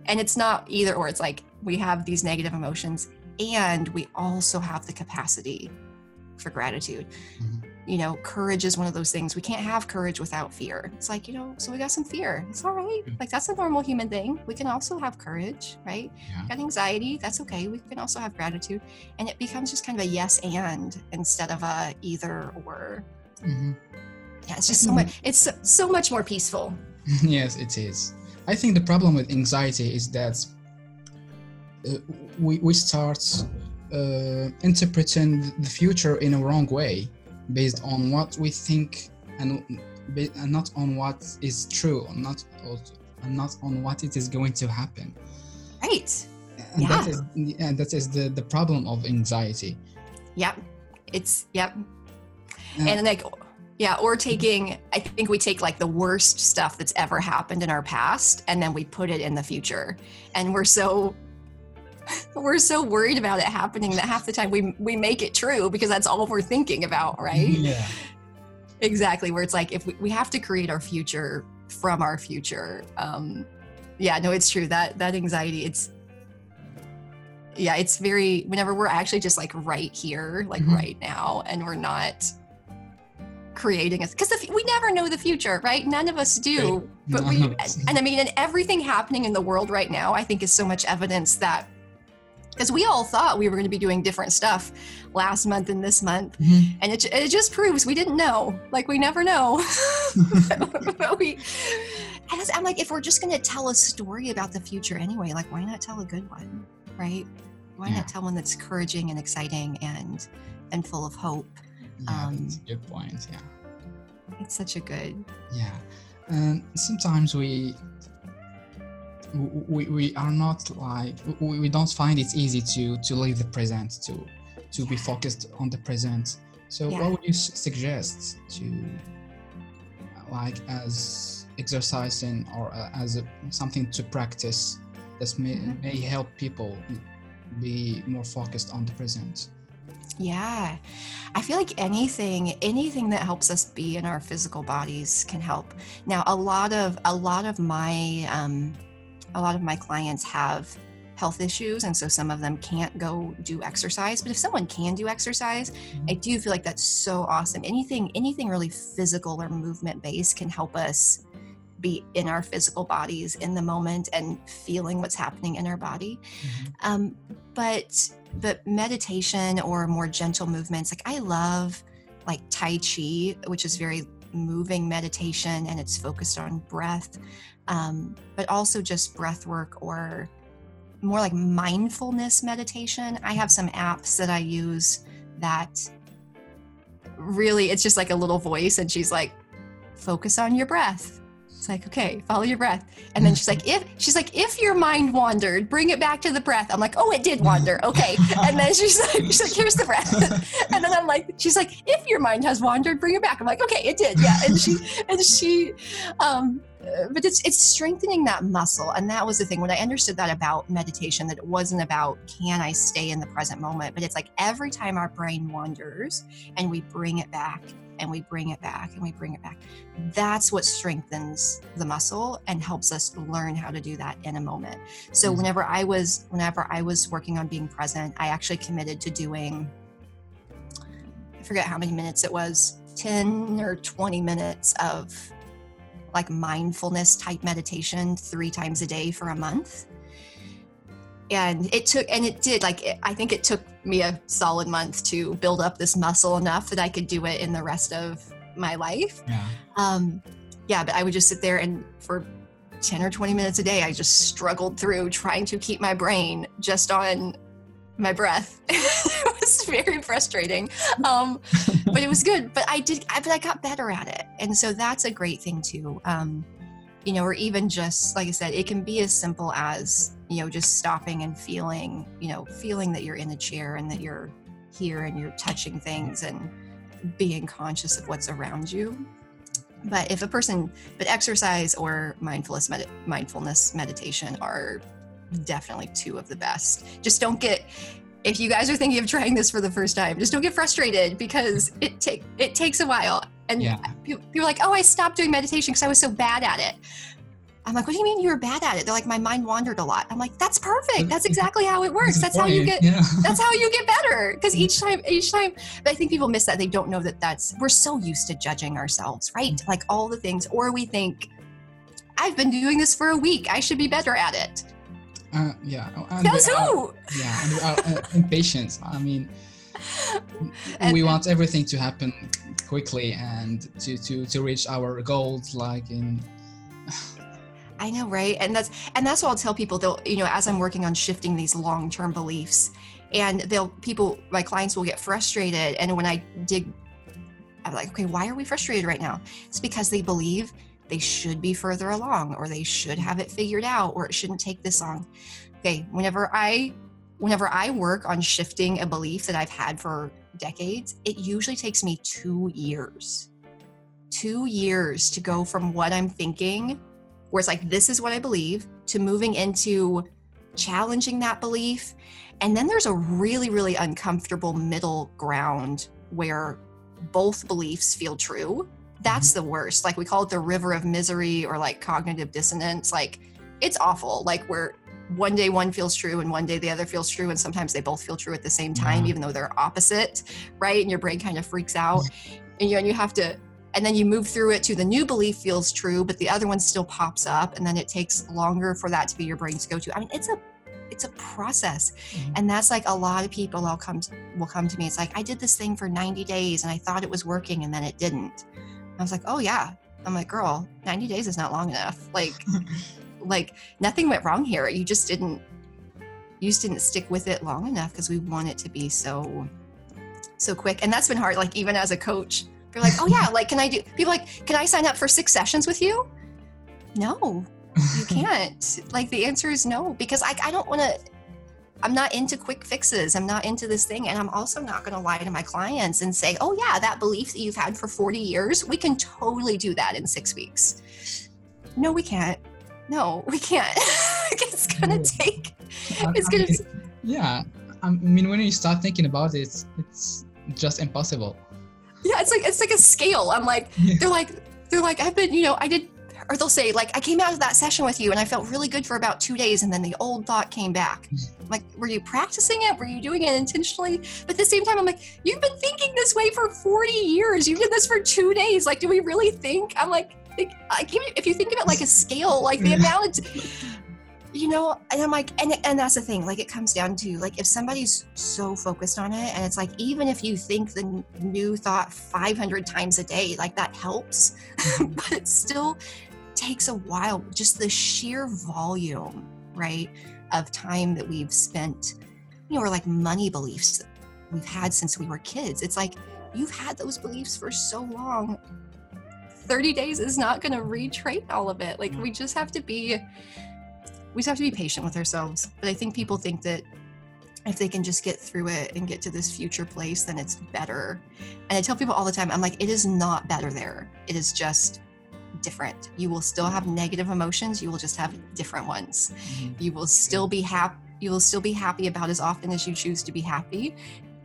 Speaker 2: and it's not either or it's like we have these negative emotions and we also have the capacity for gratitude
Speaker 1: Mhm.
Speaker 2: you know, courage is one of those things. We can't have courage without fear. It's like, you know, so we got some fear. It's all right. Like, that's a normal human thing. We can also have courage, right?
Speaker 1: Yeah.
Speaker 2: Got anxiety. That's okay. We can also have gratitude. And it becomes just kind of a yes and instead of a either or.
Speaker 1: Mhm.
Speaker 2: Yeah, it's just so much, it's so, so much more peaceful.
Speaker 1: yes, it is. I think the problem with anxiety is that we, we start uh, interpreting the future in a wrong way based on what we think and, and not on what is true, not and not on what it is going to happen.
Speaker 2: Right.
Speaker 1: And
Speaker 2: Yeah.
Speaker 1: is and that is the, the problem of anxiety.
Speaker 2: Yep. It's, yep.
Speaker 1: Uh,
Speaker 2: and like yeah or taking i think we take like the worst stuff that's ever happened in our past and then we put it in the future and we're so we're so worried about it happening that half the time we we make it true because that's all we're thinking about, right?
Speaker 1: Yeah.
Speaker 2: Exactly. Where it's like if we, we have to create our future from our future. Um, yeah, no, it's true that that anxiety. It's yeah, it's very whenever we're actually just like right here, like
Speaker 1: Mhm.
Speaker 2: right now, and we're not creating us because we never know the future, right? None of us do. But we and I mean, and everything happening in the world right now, I think, is so much evidence that because we all thought we were going to be doing different stuff last month and this month,
Speaker 1: Mhm.
Speaker 2: and it, it just proves we didn't know like we never know but we and i'm like if we're just going to tell a story about the future anyway like why not tell a good one right why
Speaker 1: Yeah.
Speaker 2: not tell one that's encouraging and exciting and and full of hope
Speaker 1: Yeah,
Speaker 2: Um,
Speaker 1: that's a good point. Yeah.
Speaker 2: it's such a good
Speaker 1: Yeah, and sometimes we we, we are not like we, we don't find it easy to to live the present to to be focused on the present. So
Speaker 2: Yeah.
Speaker 1: what would you suggest to like as exercising or uh, as a, something to practice that may,
Speaker 2: Mhm.
Speaker 1: may help people be more focused on the present?
Speaker 2: Yeah. I feel like anything anything that helps us be in our physical bodies can help. Now, a lot of a lot of my um a lot of my clients have health issues and so some of them can't go do exercise, but if someone can do exercise, I do feel like that's so awesome. Anything anything really physical or movement based can help us be in our physical bodies in the moment and feeling what's happening in our body
Speaker 1: Mhm.
Speaker 2: um, but but meditation or more gentle movements like i love like tai chi which is very moving meditation and it's focused on breath um, but also just breath work or more like mindfulness meditation. I have some apps that i use that really it's just like a little voice and she's like focus on your breath it's like okay follow your breath. And then she's like if she's like if your mind wandered bring it back to the breath. I'm like oh it did wander. Okay. And then she's like she's like here's the breath. And then i'm like she's like if your mind has wandered bring it back. I'm like okay it did. Yeah. And she and she um but it's it's strengthening that muscle. And that was the thing when i understood that about meditation that it wasn't about can i stay in the present moment? But it's like every time our brain wanders and we bring it back and we bring it back and we bring it back. That's what strengthens the muscle and helps us learn how to do that in a moment. So
Speaker 1: Mhm.
Speaker 2: whenever i was whenever i was working on being present i actually committed to doing i forget how many minutes it was 10 or 20 minutes of like mindfulness type meditation three times a day for a month and it took and it did like it, i think it took me a solid month to build up this muscle enough that i could do it in the rest of my life.
Speaker 1: Yeah.
Speaker 2: um yeah but i would just sit there and for 10 or 20 minutes a day i just struggled through trying to keep my brain just on my breath. It was very frustrating. Um but it was good. But i did I, but i got better at it. And so that's a great thing too. Um you know or even just like i said it can be as simple as you know just stopping and feeling you know feeling that you're in a chair and that you're here and you're touching things and being conscious of what's around you. But if a person but exercise or mindfulness med- mindfulness meditation are definitely two of the best. Just don't get if you guys are thinking of trying this for the first time just don't get frustrated because it take it takes a while. And
Speaker 1: Yeah.
Speaker 2: people, people are like oh i stopped doing meditation because i was so bad at it i'm like what do you mean you were bad at it? They're like my mind wandered a lot. I'm like that's perfect. That's exactly how it works. That's how you get
Speaker 1: Yeah.
Speaker 2: that's how you get better. Because each time each time but i think people miss that they don't know that that's we're so used to judging ourselves right? Like all the things or we think i've been doing this for a week. I should be better at it.
Speaker 1: Uh, yeah. And
Speaker 2: Says who?
Speaker 1: Yeah, and uh, impatient. I mean,
Speaker 2: And-
Speaker 1: we want everything to happen quickly and to, to, to reach our goals like in
Speaker 2: I know, right? And that's and that's what I'll tell people. They'll, you know, as I'm working on shifting these long-term beliefs, and they'll people, my clients will get frustrated. And when I dig, I'm like, okay, why are we frustrated right now? It's because they believe they should be further along, or they should have it figured out, or it shouldn't take this long. Okay, whenever I whenever I work on shifting a belief that I've had for decades, it usually takes me two years. Two years to go from what I'm thinking where it's like this is what i believe to moving into challenging that belief. And then there's a really, really uncomfortable middle ground where both beliefs feel true. That's mm-hmm. the worst. Like we call it the river of misery or like cognitive dissonance. Like it's awful. Like where one day one feels true and one day the other feels true. And sometimes they both feel true at the same time,
Speaker 1: Yeah.
Speaker 2: even though they're opposite, right? And your brain kind of freaks out. Mm-hmm. And you, and you have to, and then you move through it to the new belief feels true, but the other one still pops up. And then it takes longer for that to be your brain to go to. I mean, it's a, it's a process.
Speaker 1: Mhm.
Speaker 2: And that's like a lot of people will come to, will come to me. It's like, I did this thing for 90 days and I thought it was working and then it didn't. I was like, oh yeah. I'm like, girl, 90 days is not long enough. Like, like nothing went wrong here. You just didn't, you just didn't stick with it long enough because we want it to be so, so quick. And that's been hard. Like even as a coach, they're like, oh yeah, like, can I do, people like, can I sign up for six sessions with you? No, you can't. like the answer is no, because I, I don't want to, I'm not into quick fixes. I'm not into this thing. And I'm also not going to lie to my clients and say, oh, yeah, that belief that you've had for 40 years, we can totally do that in six weeks. No, we can't. No, we can't. it's going to take, it's going to,
Speaker 1: yeah i mean when you start thinking about it it's just impossible
Speaker 2: yeah, it's like, it's like a scale. I'm like,
Speaker 1: Yeah.
Speaker 2: they're like, they're like, I've been, you know, I did, or they'll say, like, I came out of that session with you and I felt really good for about two days. And then the old thought came back. Hmm. I'm like, were you practicing it? Were you doing it intentionally? But at the same time, I'm like, you've been thinking this way for 40 years. You did this for two days. Like, do we really think? I'm like, like, I you- if you think of it like a scale, like the amount, you know, and I'm like, and, and that's the thing, like, it comes down to, like, if somebody's so focused on it, and it's like, even if you think the new thought 500 times a day, like, that helps, but it still takes a while. Just the sheer volume, right, of time that we've spent, you know, or like money beliefs that we've had since we were kids. It's like, you've had those beliefs for so long. 30 days is not going to retrain all of it. Like, we just have to be we just have to be patient with ourselves. But I think people think that if they can just get through it and get to this future place, then it's better. And I tell people all the time, I'm like, it is not better there. It is just different. You will still have negative emotions. You will just have different ones.
Speaker 1: Mhm.
Speaker 2: You will still be happy. You will still be happy about as often as you choose to be happy.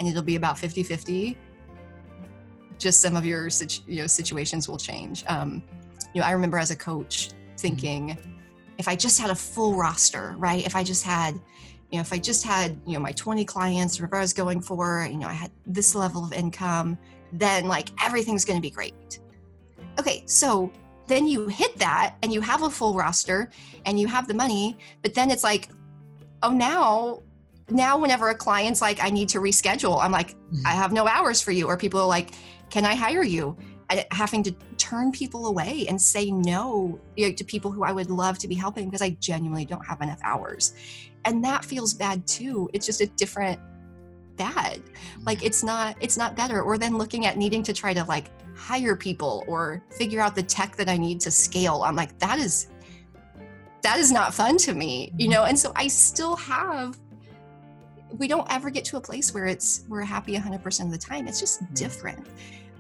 Speaker 2: And it'll be about 50 50. Just some of your you know, situations will change. Um, you know, I remember as a coach thinking, if I just had a full roster, right? If I just had, you know, if I just had, you know, my 20 clients, whatever I was going for, you know, I had this level of income, then like everything's going to be great. Okay, so then you hit that and you have a full roster and you have the money, but then it's like, oh, now, now whenever a client's like, I need to reschedule, I'm like, mm-hmm. I have no hours for you. Or people are like, can I hire you? Having to turn people away and say no you know, to people who I would love to be helping because I genuinely don't have enough hours. And that feels bad too. It's just a different bad. Like it's not it's not better. Or then looking at needing to try to like hire people or figure out the tech that I need to scale. I'm like, that is that is not fun to me, you know? And so I still have we don't ever get to a place where it's we're happy 100% of the time. It's just
Speaker 1: Mhm.
Speaker 2: different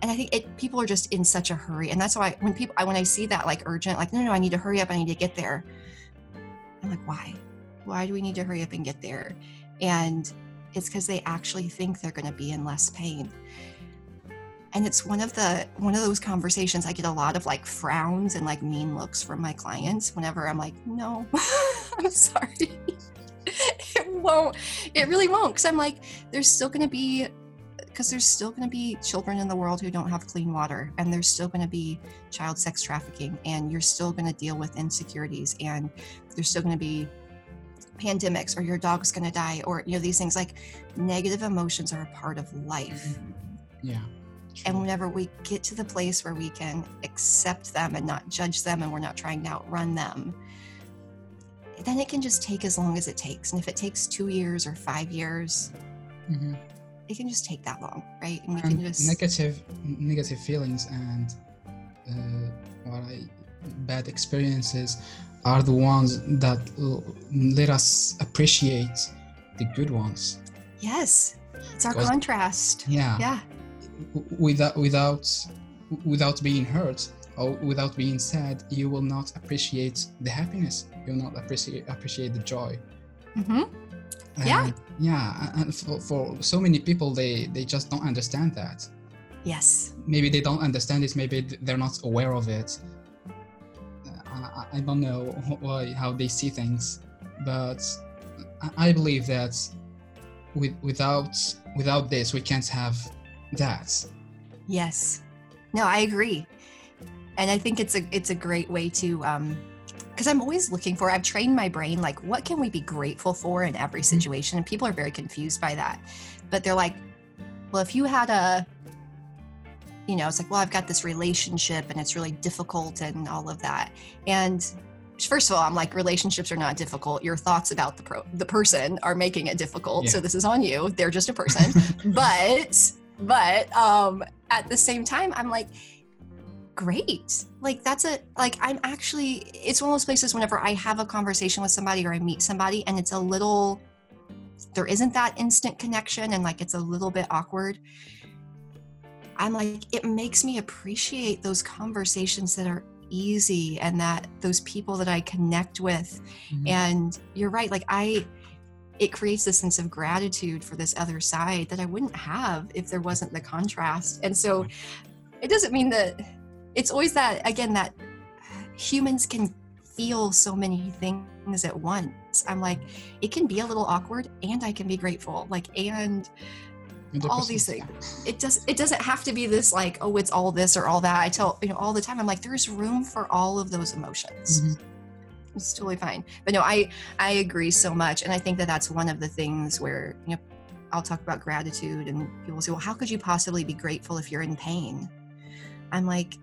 Speaker 2: and I think it people are just in such a hurry, and that's why when people I, when I see that like urgent, like no no I need to hurry up, I need to get there. I'm like why, why do we need to hurry up and get there? And it's because they actually think they're going to be in less pain. And it's one of the one of those conversations I get a lot of like frowns and like mean looks from my clients whenever I'm like no, I'm sorry. it won't. It really won't because I'm like there's still going to be because there's still going to be children in the world who don't have clean water and there's still going to be child sex trafficking and you're still going to deal with insecurities and there's still going to be pandemics or your dog's going to die or you know these things. Like negative emotions are a part of life.
Speaker 1: Yeah
Speaker 2: and whenever we get to the place where we can accept them and not judge them and we're not trying to outrun them then it can just take as long as it takes. And if it takes two years or five years
Speaker 1: Mhm.
Speaker 2: It can just take that long right? And we
Speaker 1: and
Speaker 2: can just
Speaker 1: negative negative feelings and uh, what I, bad experiences are the ones that l- let us appreciate the good ones.
Speaker 2: Yes, it's our
Speaker 1: Because-
Speaker 2: contrast.
Speaker 1: yeah,
Speaker 2: Yeah,
Speaker 1: without without without being hurt or without being sad you will not appreciate the happiness. You will not appreciate appreciate the joy.
Speaker 2: Hmm Yeah.
Speaker 1: And, yeah, and for, for so many people, they they just don't understand that.
Speaker 2: Yes.
Speaker 1: Maybe they don't understand it. Maybe they're not aware of it. I, I don't know why how they see things, but I believe that with, without without this, we can't have that.
Speaker 2: Yes. No, I agree. And I think it's a it's a great way to um because I'm always looking for I've trained my brain like what can we be grateful for in every
Speaker 1: Mm-hmm.
Speaker 2: situation and people are very confused by that. But they're like well if you had a you know it's like well I've got this relationship and it's really difficult and all of that. And first of all I'm like relationships are not difficult. Your thoughts about the pro the person are making it difficult. So this is on you. They're just a person. but but um at the same time i'm like great. Like that's a like i'm actually it's one of those places whenever i have a conversation with somebody or i meet somebody and it's a little there isn't that instant connection and like it's a little bit awkward i'm like it makes me appreciate those conversations that are easy and that those people that i connect with.
Speaker 1: Mhm.
Speaker 2: and you're right like i it creates this sense of gratitude for this other side that i wouldn't have if there wasn't the contrast. And so it doesn't mean that it's always that again that humans can feel so many things at once. I'm like it can be a little awkward and i can be grateful. Like and all
Speaker 1: 100%.
Speaker 2: these things. it does it doesn't have to be this like oh it's all this or all that. I tell you know all the time i'm like there's room for all of those emotions.
Speaker 1: Mhm.
Speaker 2: it's totally fine. But no i i agree so much. And i think that that's one of the things where you know i'll talk about gratitude and people say well how could you possibly be grateful if you're in pain? I'm like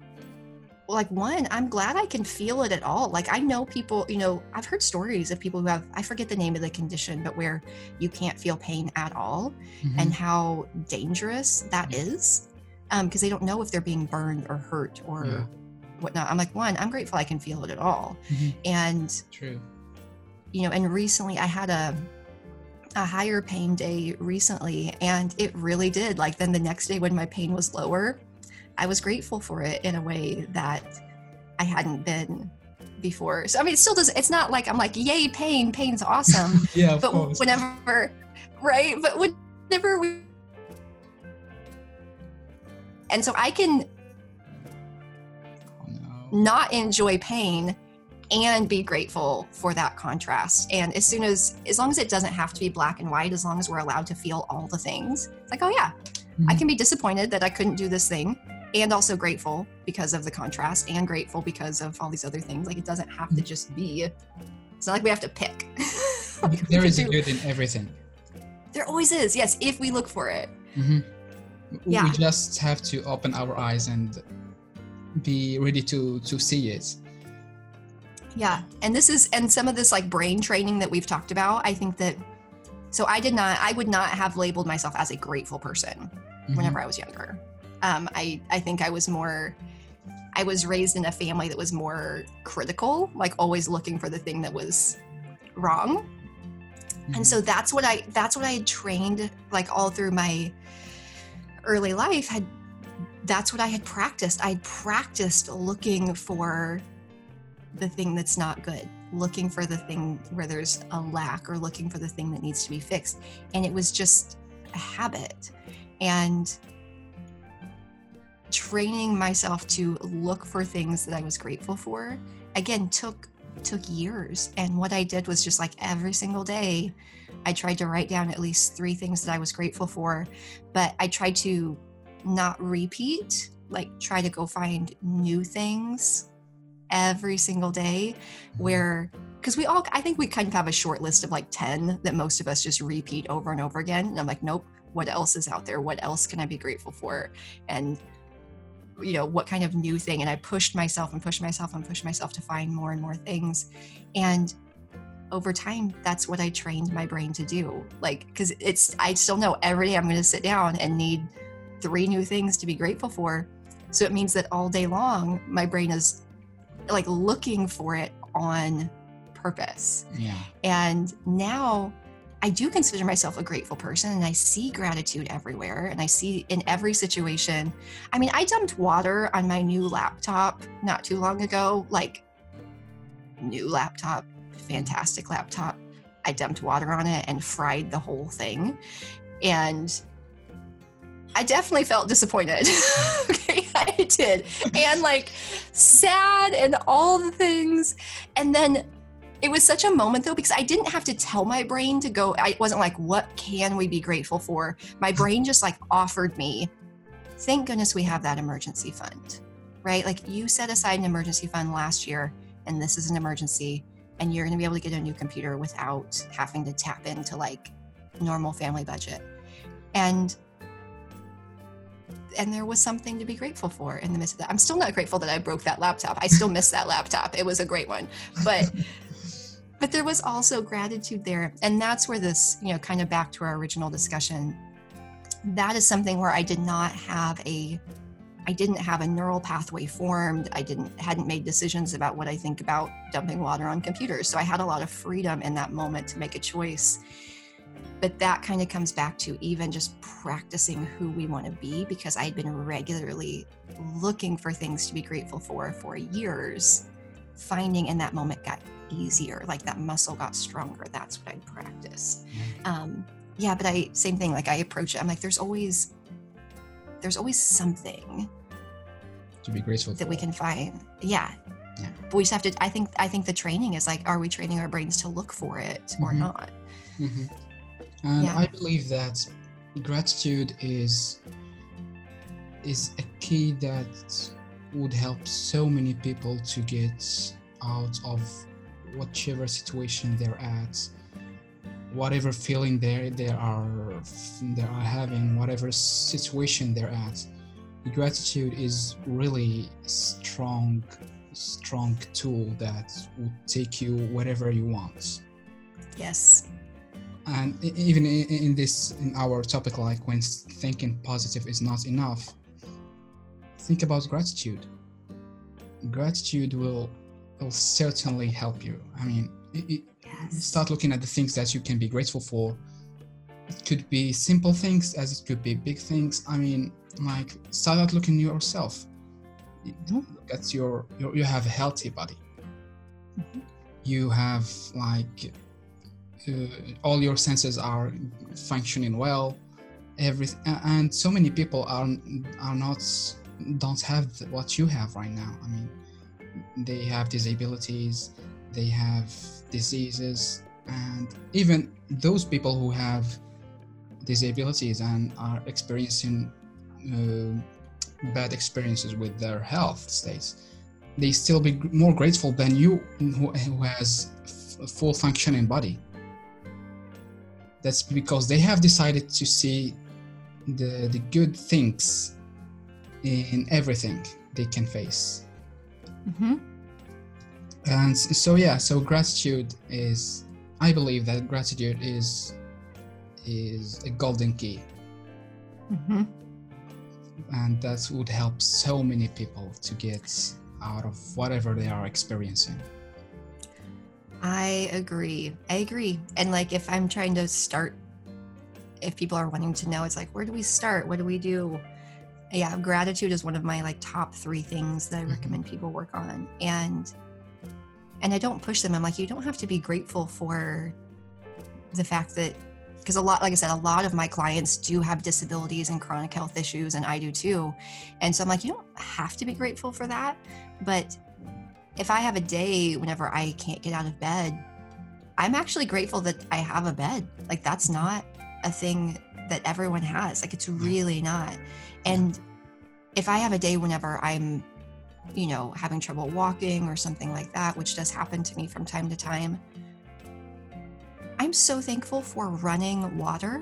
Speaker 2: like one i'm glad i can feel it at all like i know people you know i've heard stories of people who have i forget the name of the condition but where you can't feel pain at all
Speaker 1: Mhm.
Speaker 2: and how dangerous that is because they don't know if they're being burned or hurt or
Speaker 1: Yeah.
Speaker 2: whatnot i'm like one i'm grateful i can feel it at all
Speaker 1: Mhm.
Speaker 2: and
Speaker 1: True.
Speaker 2: you know and recently i had a a higher pain day recently and it really did like then the next day when my pain was lower i was grateful for it in a way that i hadn't been before so i mean it still doesn't it's not like i'm like yay pain pain's awesome
Speaker 1: Yeah,
Speaker 2: but
Speaker 1: course.
Speaker 2: whenever right but whenever we and so i can
Speaker 1: Oh, no.
Speaker 2: not enjoy pain and be grateful for that contrast. And as soon as, as long as it doesn't have to be black and white, as long as we're allowed to feel all the things, it's like, oh yeah, I
Speaker 1: Mhm.
Speaker 2: can be disappointed that I couldn't do this thing and also grateful because of the contrast and grateful because of all these other things. Like it doesn't have to just be, it's not like we have to pick. Like,
Speaker 1: Mm-hmm. There is a
Speaker 2: do-
Speaker 1: good in everything.
Speaker 2: there always is. Yes. If we look for it.
Speaker 1: Mhm.
Speaker 2: Yeah.
Speaker 1: We just have to open our eyes and be ready to to see it.
Speaker 2: Yeah. And this is, and some of this like brain training that we've talked about, I think that, so I did not, I would not have labeled myself as a grateful person
Speaker 1: Mhm.
Speaker 2: whenever I was younger. Um, I, I think I was more, I was raised in a family that was more critical, like always looking for the thing that was wrong.
Speaker 1: Mhm.
Speaker 2: And so that's what I, that's what I had trained like all through my early life had, that's what I had practiced. I had practiced looking for the thing that's not good, looking for the thing where there's a lack or looking for the thing that needs to be fixed. And it was just a habit. And training myself to look for things that I was grateful for again took took years. And what I did was just like every single day I tried to write down at least 3 things that I was grateful for but I tried to not repeat like try to go find new things every single day
Speaker 1: Mhm.
Speaker 2: where because we all i think we kind of have a short list of like 10 that most of us just repeat over and over again. And i'm like nope what else is out there? What else can i be grateful for? And you know what kind of new thing and i pushed myself and pushed myself and pushed myself to find more and more things. And over time that's what i trained my brain to do. Like because it's i still know every day i'm going to sit down and need three new things to be grateful for. So it means that all day long my brain is like looking for it on purpose.
Speaker 1: Yeah.
Speaker 2: and now I do consider myself a grateful person and I see gratitude everywhere and I see in every situation. I mean, I dumped water on my new laptop not too long ago, like new laptop, fantastic laptop. I dumped water on it and fried the whole thing. And I definitely felt disappointed. okay, I did. And like sad and all the things. And then it was such a moment though, because I didn't have to tell my brain to go. I wasn't like, what can we be grateful for? My brain just like offered me, thank goodness we have that emergency fund, right? Like you set aside an emergency fund last year, and this is an emergency, and you're going to be able to get a new computer without having to tap into like normal family budget. And and there was something to be grateful for in the midst of that. I'm still not grateful that I broke that laptop. I still miss that laptop. It was a great one. But but there was also gratitude there. And that's where this, you know, kind of back to our original discussion. That is something where I did not have a I didn't have a neural pathway formed. I didn't hadn't made decisions about what I think about dumping water on computers. So I had a lot of freedom in that moment to make a choice but that kind of comes back to even just practicing who we want to be because I had been regularly looking for things to be grateful for for years. Finding in that moment got easier, like that muscle got stronger. That's what I'd practice. Um, yeah, but I same thing. Like I approach it. I'm like, there's always, there's always something
Speaker 1: to be grateful
Speaker 2: that
Speaker 1: for.
Speaker 2: we can find. Yeah.
Speaker 1: Yeah.
Speaker 2: But we just have to. I think. I think the training is like, are we training our brains to look for it or
Speaker 1: Mhm.
Speaker 2: not?
Speaker 1: Mhm. And
Speaker 2: Yeah.
Speaker 1: I believe that gratitude is is a key that would help so many people to get out of whichever situation they're at, whatever feeling they they are they are having, whatever situation they're at. Gratitude is really strong strong tool that will take you wherever you want
Speaker 2: Yes.
Speaker 1: and even in, in this in our topic like when thinking positive is not enough think about gratitude gratitude will will certainly help you. I mean it, it,
Speaker 2: Yes.
Speaker 1: start looking at the things that you can be grateful for. It could be simple things as it could be big things. I mean like start out looking yourself. You
Speaker 2: Mhm.
Speaker 1: look at your, your you have a healthy body.
Speaker 2: Mhm.
Speaker 1: you have like uh, all your senses are functioning well. Everything and so many people are are not don't have what you have right now. I mean they have disabilities they have diseases and even those people who have disabilities and are experiencing uh, bad experiences with their health states they still be more grateful than you who, who has a full functioning body. That's because they have decided to see the the good things in everything they can face
Speaker 2: hmm
Speaker 1: and so yeah so gratitude is i believe that gratitude is is a golden key
Speaker 2: hmm
Speaker 1: and that would help so many people to get out of whatever they are experiencing
Speaker 2: I agree. I agree. And like if I'm trying to start if people are wanting to know it's like where do we start? What do we do? Yeah, gratitude is one of my like top 3 things that I
Speaker 1: Mhm.
Speaker 2: recommend people work on. And and I don't push them. I'm like you don't have to be grateful for the fact that because a lot like I said a lot of my clients do have disabilities and chronic health issues and I do too. And so I'm like you don't have to be grateful for that, but if I have a day whenever I can't get out of bed, I'm actually grateful that I have a bed. Like that's not a thing that everyone has. Like it's really not. And if I have a day whenever I'm, you know, having trouble walking or something like that, which does happen to me from time to time, I'm so thankful for running water,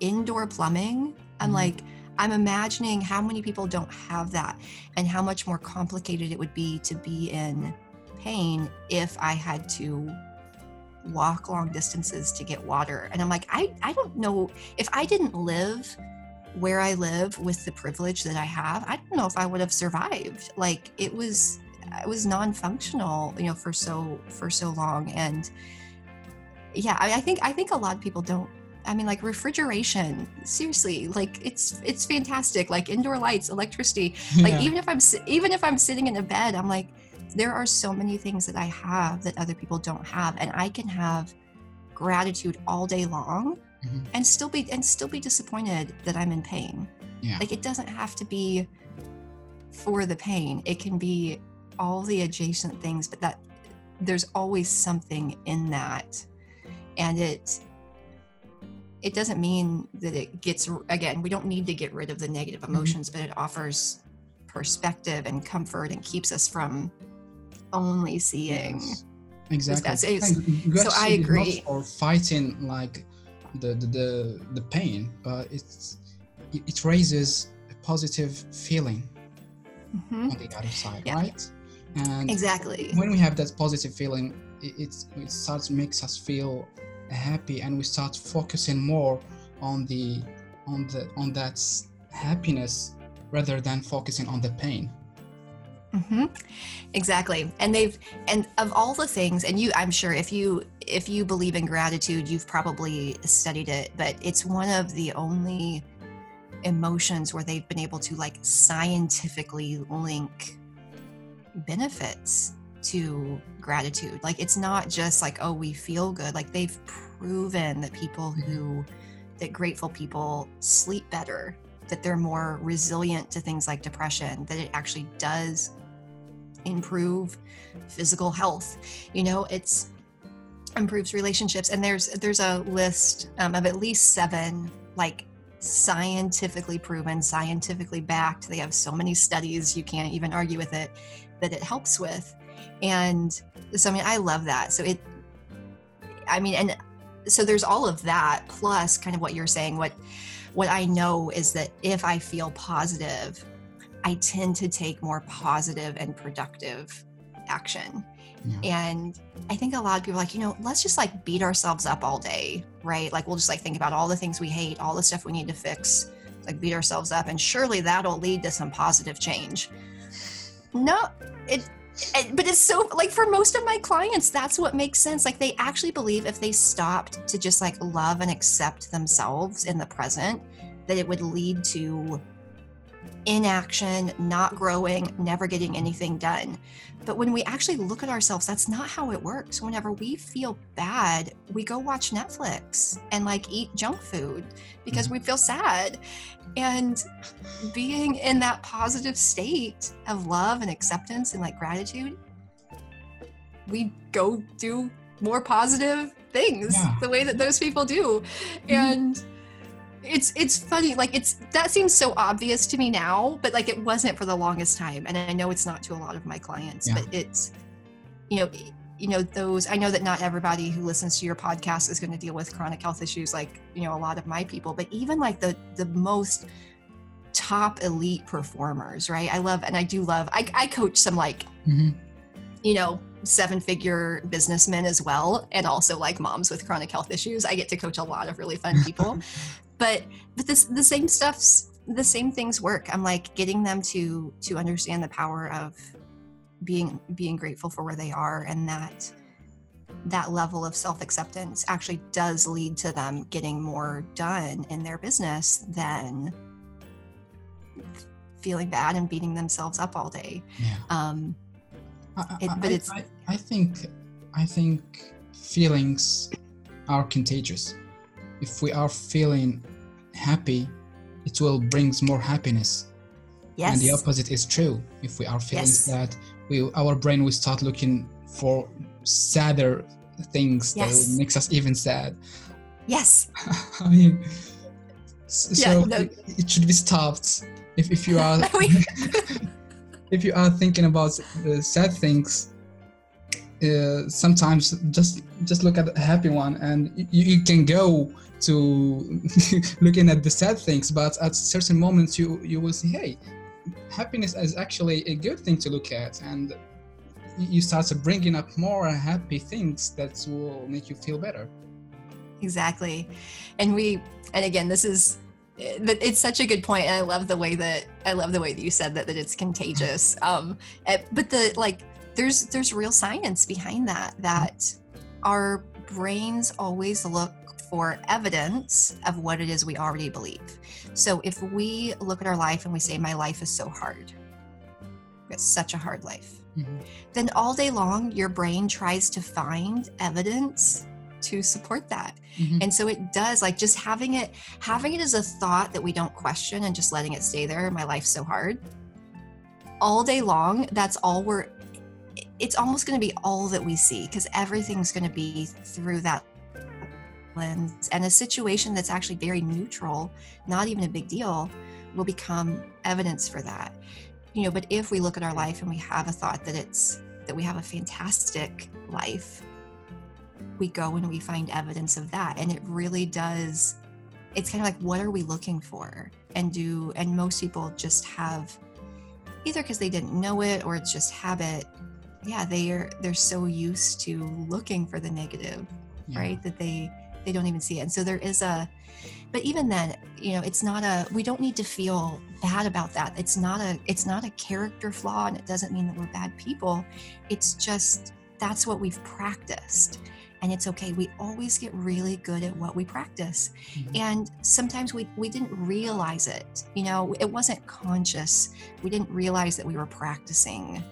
Speaker 2: indoor plumbing. I'm
Speaker 1: Mhm.
Speaker 2: like, I'm imagining how many people don't have that and how much more complicated it would be to be in pain if I had to walk long distances to get water. And I'm like, I, I don't know if I didn't live where I live with the privilege that I have, I don't know if I would have survived. Like it was it was non-functional, you know, for so for so long. And yeah, I, I think I think a lot of people don't I mean, like refrigeration. Seriously, like it's it's fantastic. Like indoor lights, electricity. Like
Speaker 1: Yeah.
Speaker 2: even if I'm even if I'm sitting in a bed, I'm like, there are so many things that I have that other people don't have, and I can have gratitude all day long
Speaker 1: Mhm.
Speaker 2: and still be and still be disappointed that I'm in pain.
Speaker 1: Yeah.
Speaker 2: Like it doesn't have to be for the pain. It can be all the adjacent things, but that there's always something in that. And it it doesn't mean that it gets again, we don't need to get rid of the negative
Speaker 1: Mm-hmm.
Speaker 2: emotions, but it offers perspective and comfort and keeps us from only seeing
Speaker 1: Yes. Exactly.
Speaker 2: bad. It's-
Speaker 1: And you
Speaker 2: so I agree.
Speaker 1: or fighting like the the the, the pain, but it's it, raises a positive feeling
Speaker 2: Mhm.
Speaker 1: on the other side,
Speaker 2: Yeah.
Speaker 1: right? And
Speaker 2: exactly.
Speaker 1: when we have that positive feeling, it, it starts makes us feel happy, and we start focusing more on the on the on that happiness rather than focusing on the pain.
Speaker 2: Hmm Exactly. And they've and of all the things, and you I'm sure if you if you believe in gratitude, you've probably studied it, but it's one of the only emotions where they've been able to like scientifically link benefits to gratitude. Like it's not just like, oh, we feel good. Like they've proven that people who that grateful people sleep better, that they're more resilient to things like depression, that it actually does improve physical health. You know, it's improves relationships. And there's there's a list um, of at least seven like scientifically proven, scientifically backed. They have so many studies you can't even argue with it that it helps with. And so I mean I love that. So it I mean and so there's all of that plus kind of what you're saying what what I know is that if I feel positive, I tend to take more positive and productive action.
Speaker 1: Yeah.
Speaker 2: And I think a lot of people are like, you know, let's just like beat ourselves up all day, right? Like we'll just like think about all the things we hate, all the stuff we need to fix, like beat ourselves up, and surely that'll lead to some positive change. No, it and- but it's so like for most of my clients that's what makes sense like they actually believe if they stopped to just like love and accept themselves in the present that it would lead to inaction not growing never getting anything done but when we actually look at ourselves that's not how it works whenever we feel bad we go watch netflix and like eat junk food because mm-hmm. we feel sad and being in that positive state of love and acceptance and like gratitude, we go do more positive things
Speaker 1: Yeah.
Speaker 2: the way that those people do. And it's it's funny, like it's that seems so obvious to me now, but like it wasn't for the longest time. And I know it's not to a lot of my clients,
Speaker 1: Yeah.
Speaker 2: but it's you know, you know those i know that not everybody who listens to your podcast is going to deal with chronic health issues like you know a lot of my people but even like the the most top elite performers right i love and i do love i, I coach some like
Speaker 1: Mhm.
Speaker 2: you know seven figure businessmen as well and also like moms with chronic health issues i get to coach a lot of really fun people but but this the same stuff's the same things work i'm like getting them to to understand the power of being being grateful for where they are and that that level of self-acceptance actually does lead to them getting more done in their business than feeling bad and beating themselves up all day
Speaker 1: Yeah.
Speaker 2: um It- but
Speaker 1: I-
Speaker 2: it's-
Speaker 1: I, I think I think feelings are contagious. If we are feeling happy, it will brings more happiness.
Speaker 2: yes
Speaker 1: And the opposite is true. If we are feeling
Speaker 2: Yes.
Speaker 1: sad, we our brain will start looking for sadder things that
Speaker 2: Yes.
Speaker 1: will makes us even sad.
Speaker 2: yes
Speaker 1: I mean, s-
Speaker 2: Yeah,
Speaker 1: so
Speaker 2: no.
Speaker 1: it, it should be stopped. If if you are if you are thinking about uh, sad things, uh, sometimes just just look at a happy one, and you, you can go to looking at the sad things. But at certain moments, you you will see, hey, happiness is actually a good thing to look at, and you start to bringing up more happy things that will make you feel better.
Speaker 2: exactly and we and again this is that it's such a good point and i love the way that i love the way that you said that that it's contagious um eh, but the like there's there's real science behind that that our brains always look for evidence of what it is we already believe so if we look at our life and we say my life is so hard it's such a hard life.
Speaker 1: Mhm.
Speaker 2: Then all day long, your brain tries to find evidence to support that.
Speaker 1: Mhm.
Speaker 2: And so it does like just having it, having it as a thought that we don't question and just letting it stay there. My life's so hard. All day long, that's all we're, it's almost going to be all that we see because everything's going to be through that lens. And a situation that's actually very neutral, not even a big deal, will become evidence for that. You know, but if we look at our life and we have a thought that it's, that we have a fantastic life, we go and we find evidence of that and it really does it's kind of like what are we looking for and do and most people just have either because they didn't know it or it's just habit yeah they're they're so used to looking for the negative
Speaker 1: Yeah.
Speaker 2: right that they they don't even see it. And so there is a but even then you know it's not a we don't need to feel bad about that. It's not a it's not a character flaw and it doesn't mean that we're bad people. It's just that's what we've practiced. And it's okay. We always get really good at what we practice.
Speaker 1: Mhm.
Speaker 2: and sometimes we we didn't realize it. You know it wasn't conscious. We didn't realize that we were practicing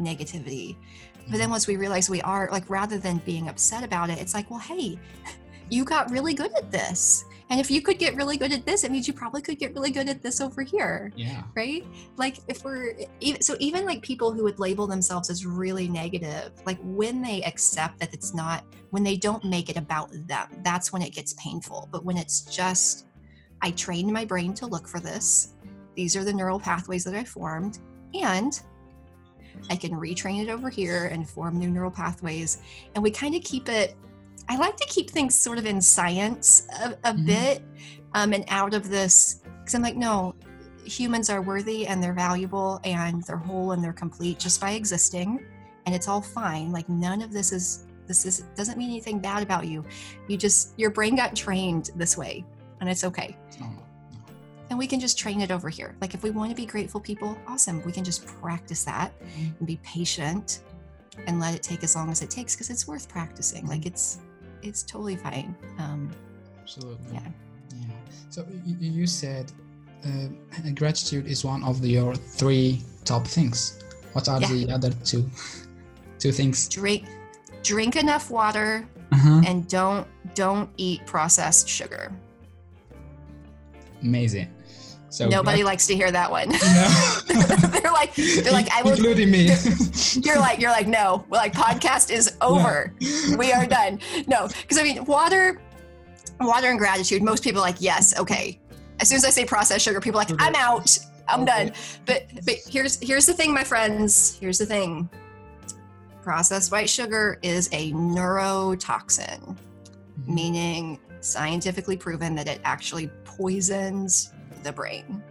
Speaker 2: negativity. But then once we realize we are like rather than being upset about it it's like well hey you got really good at this. And if you could get really good at this it means you probably could get really good at this over here
Speaker 1: Yeah.
Speaker 2: right? Like if we're so even like people who would label themselves as really negative like when they accept that it's not when they don't make it about them that's when it gets painful. But when it's just i trained my brain to look for this. These are the neural pathways that i formed and i can retrain it over here and form new neural pathways. And we kind of keep it i like to keep things sort of in science a, a
Speaker 1: Mhm.
Speaker 2: bit um, and out of this because i'm like no humans are worthy and they're valuable and they're whole and they're complete just by existing and it's all fine. Like none of this is this is doesn't mean anything bad about you. You just your brain got trained this way and it's okay.
Speaker 1: Oh,
Speaker 2: and we can just train it over here. Like if we want to be grateful people awesome. We can just practice that
Speaker 1: Mhm.
Speaker 2: and be patient and let it take as long as it takes because it's worth practicing. Like it's it's totally fine um
Speaker 1: absolutely.
Speaker 2: yeah
Speaker 1: Yeah. So you, you said uh, gratitude is one of the, your three top things. What are
Speaker 2: Yeah.
Speaker 1: the other two? Two things.
Speaker 2: drink drink enough water
Speaker 1: Uh-huh.
Speaker 2: and don't don't eat processed sugar
Speaker 1: Amazing. So
Speaker 2: nobody likes to hear that one.
Speaker 1: No.
Speaker 2: they're like they're like i will
Speaker 1: including me.
Speaker 2: you're like you're like no. We're like podcast is over. We are done. No because i mean water water and gratitude most people are like yes okay. As soon as i say processed sugar people are like i'm out. I'm
Speaker 1: Okay.
Speaker 2: done. But but here's here's the thing my friends. Here's the thing. Processed white sugar is a neurotoxin
Speaker 1: Mhm.
Speaker 2: meaning scientifically proven that it actually poisons the brain.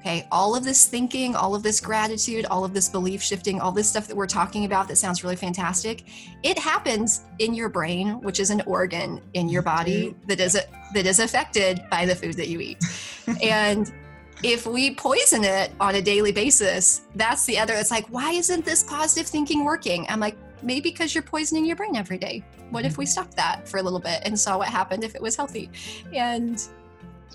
Speaker 2: Okay, all of this thinking, all of this gratitude, all of this belief shifting, all this stuff that we're talking about that sounds really fantastic, it happens in your brain, which is an organ in your body mm-hmm. that is that is affected by the food that you eat. and if we poison it on a daily basis, that's the other. It's like, why isn't this positive thinking working? I'm like, maybe because you're poisoning your brain every day. What if we mm-hmm. stopped that for a little bit and saw what happened if it was healthy? And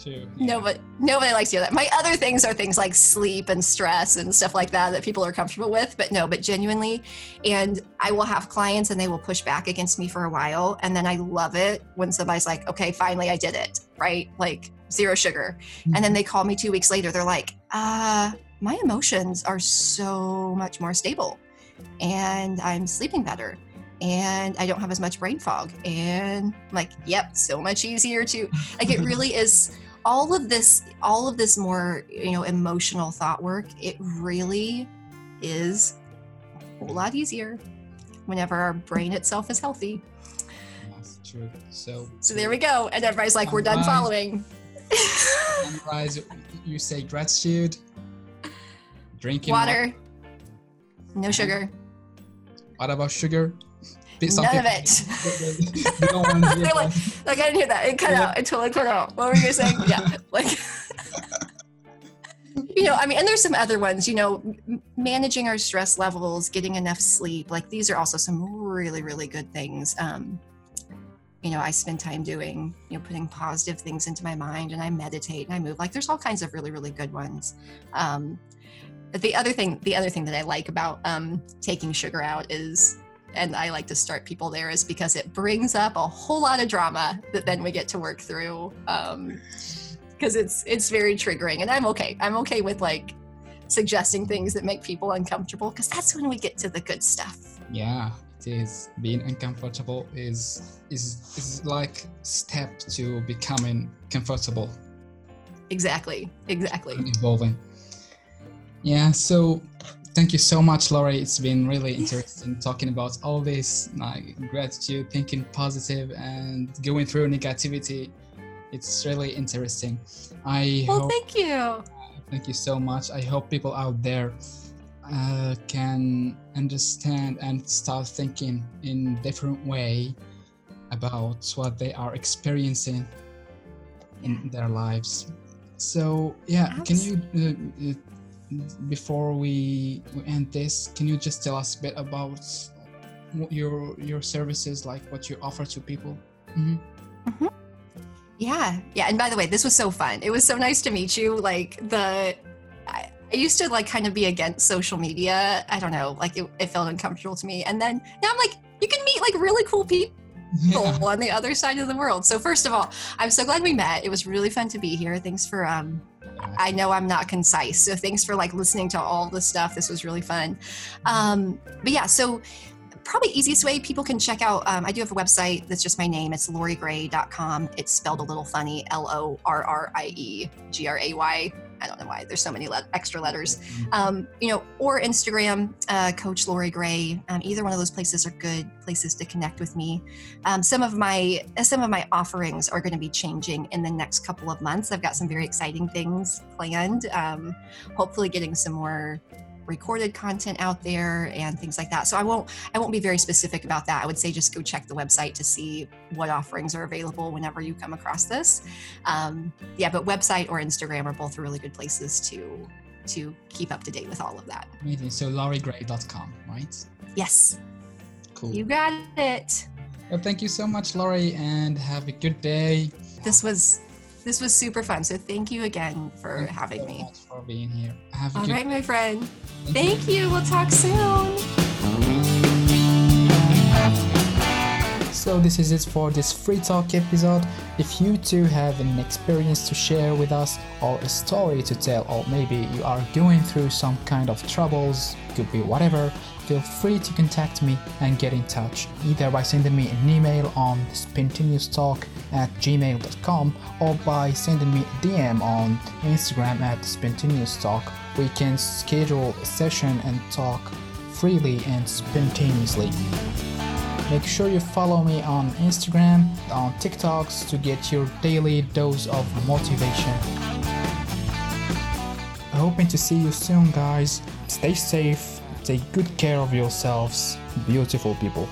Speaker 1: True.
Speaker 2: nobody nobody likes to hear that. My other things are things like sleep and stress and stuff like that that people are comfortable with, but no, but genuinely. And I will have clients and they will push back against me for a while. And then I love it when somebody's like, okay, finally I did it, right? Like zero sugar. And then they call me two weeks later, they're like, uh, my emotions are so much more stable and I'm sleeping better and I don't have as much brain fog. And I'm like, yep, so much easier to like it really is all of this, all of this more, you know, emotional thought work, it really is a whole lot easier whenever our brain itself is healthy.
Speaker 1: That's true. So.
Speaker 2: So there we go. And everybody's like, we're done following.
Speaker 1: Summarize. You say gratitude. Drinking
Speaker 2: Water, no sugar.
Speaker 1: What about sugar? Bit-
Speaker 2: None of
Speaker 1: it. We don't want to hear
Speaker 2: They're like, like I didn't hear that. It cut
Speaker 1: Yeah.
Speaker 2: out. It totally cut out. What were you saying? Yeah, like you know, I mean, and there's some other ones. You know, managing our stress levels, getting enough sleep. Like these are also some really, really good things. Um, you know, I spend time doing, you know, putting positive things into my mind, and I meditate and I move. Like there's all kinds of really, really good ones. Um, the other thing the other thing that i like about um, taking sugar out is and i like to start people there is because it brings up a whole lot of drama that then we get to work through um because it's it's very triggering. And i'm okay. I'm okay with like suggesting things that make people uncomfortable because that's when we get to the good stuff.
Speaker 1: Yeah it is. Being uncomfortable is is is like step to becoming comfortable.
Speaker 2: Exactly. Exactly.
Speaker 1: Evolving. Yeah so thank you so much Lorrie it's been really interesting talking about all this like gratitude thinking positive and going through negativity. It's really interesting. I
Speaker 2: well hope, thank you.
Speaker 1: Thank you so much. I hope people out there uh, can understand and start thinking in different way about what they are experiencing in their lives. So yeah Absolutely. can you uh, uh, before we, end this can you just tell us a bit about your your services like what you offer to people mm-hmm.
Speaker 2: Mm-hmm. yeah yeah and by the way this was so fun it was so nice to meet you like the I used to like kind of be against social media. I don't know, like it, it felt uncomfortable to me. And then now I'm like, you can meet like really cool people. Yeah. on the other side of the world. So first of all, I'm so glad we met. It was really fun to be here. Thanks for um I know I'm not concise. So thanks for like listening to all the stuff. This was really fun. Um but yeah, so probably easiest way people can check out um, i do have a website that's just my name it's lorriegray.com it's spelled a little funny l-o-r-r-i-e g-r-a-y I don't know why there's so many le- extra letters. Mm-hmm. Um, you know, or Instagram, uh, Coach Lorrie Gray. Um, either one of those places are good places to connect with me. Um, some of my some of my offerings are going to be changing in the next couple of months. I've got some very exciting things planned. Um, hopefully, getting some more recorded content out there and things like that. So I won't I won't be very specific about that. I would say just go check the website to see what offerings are available whenever you come across this. Um, yeah, but website or Instagram are both really good places to to keep up to date with all of that.
Speaker 1: Amazing. So lorriegray.com, right?
Speaker 2: Yes.
Speaker 1: Cool.
Speaker 2: You got it.
Speaker 1: Well, thank you so much, Lorrie, and have a good day.
Speaker 2: This was this was super fun. So thank you again for
Speaker 1: thank
Speaker 2: having
Speaker 1: so
Speaker 2: me.
Speaker 1: for being here. Have
Speaker 2: All right, my friend. Thank you. We'll talk soon.
Speaker 1: So this is it for this free talk episode. If you too have an experience to share with us or a story to tell or maybe you are going through some kind of troubles, could be whatever, feel free to contact me and get in touch either by sending me an email on spontaneoustalk at gmail.com or by sending me a DM on Instagram at spontaneoustalk. We can schedule a session and talk freely and spontaneously. Make sure you follow me on Instagram, on TikToks to get your daily dose of motivation. Hoping to see you soon, guys. Stay safe Take good care of yourselves, beautiful people.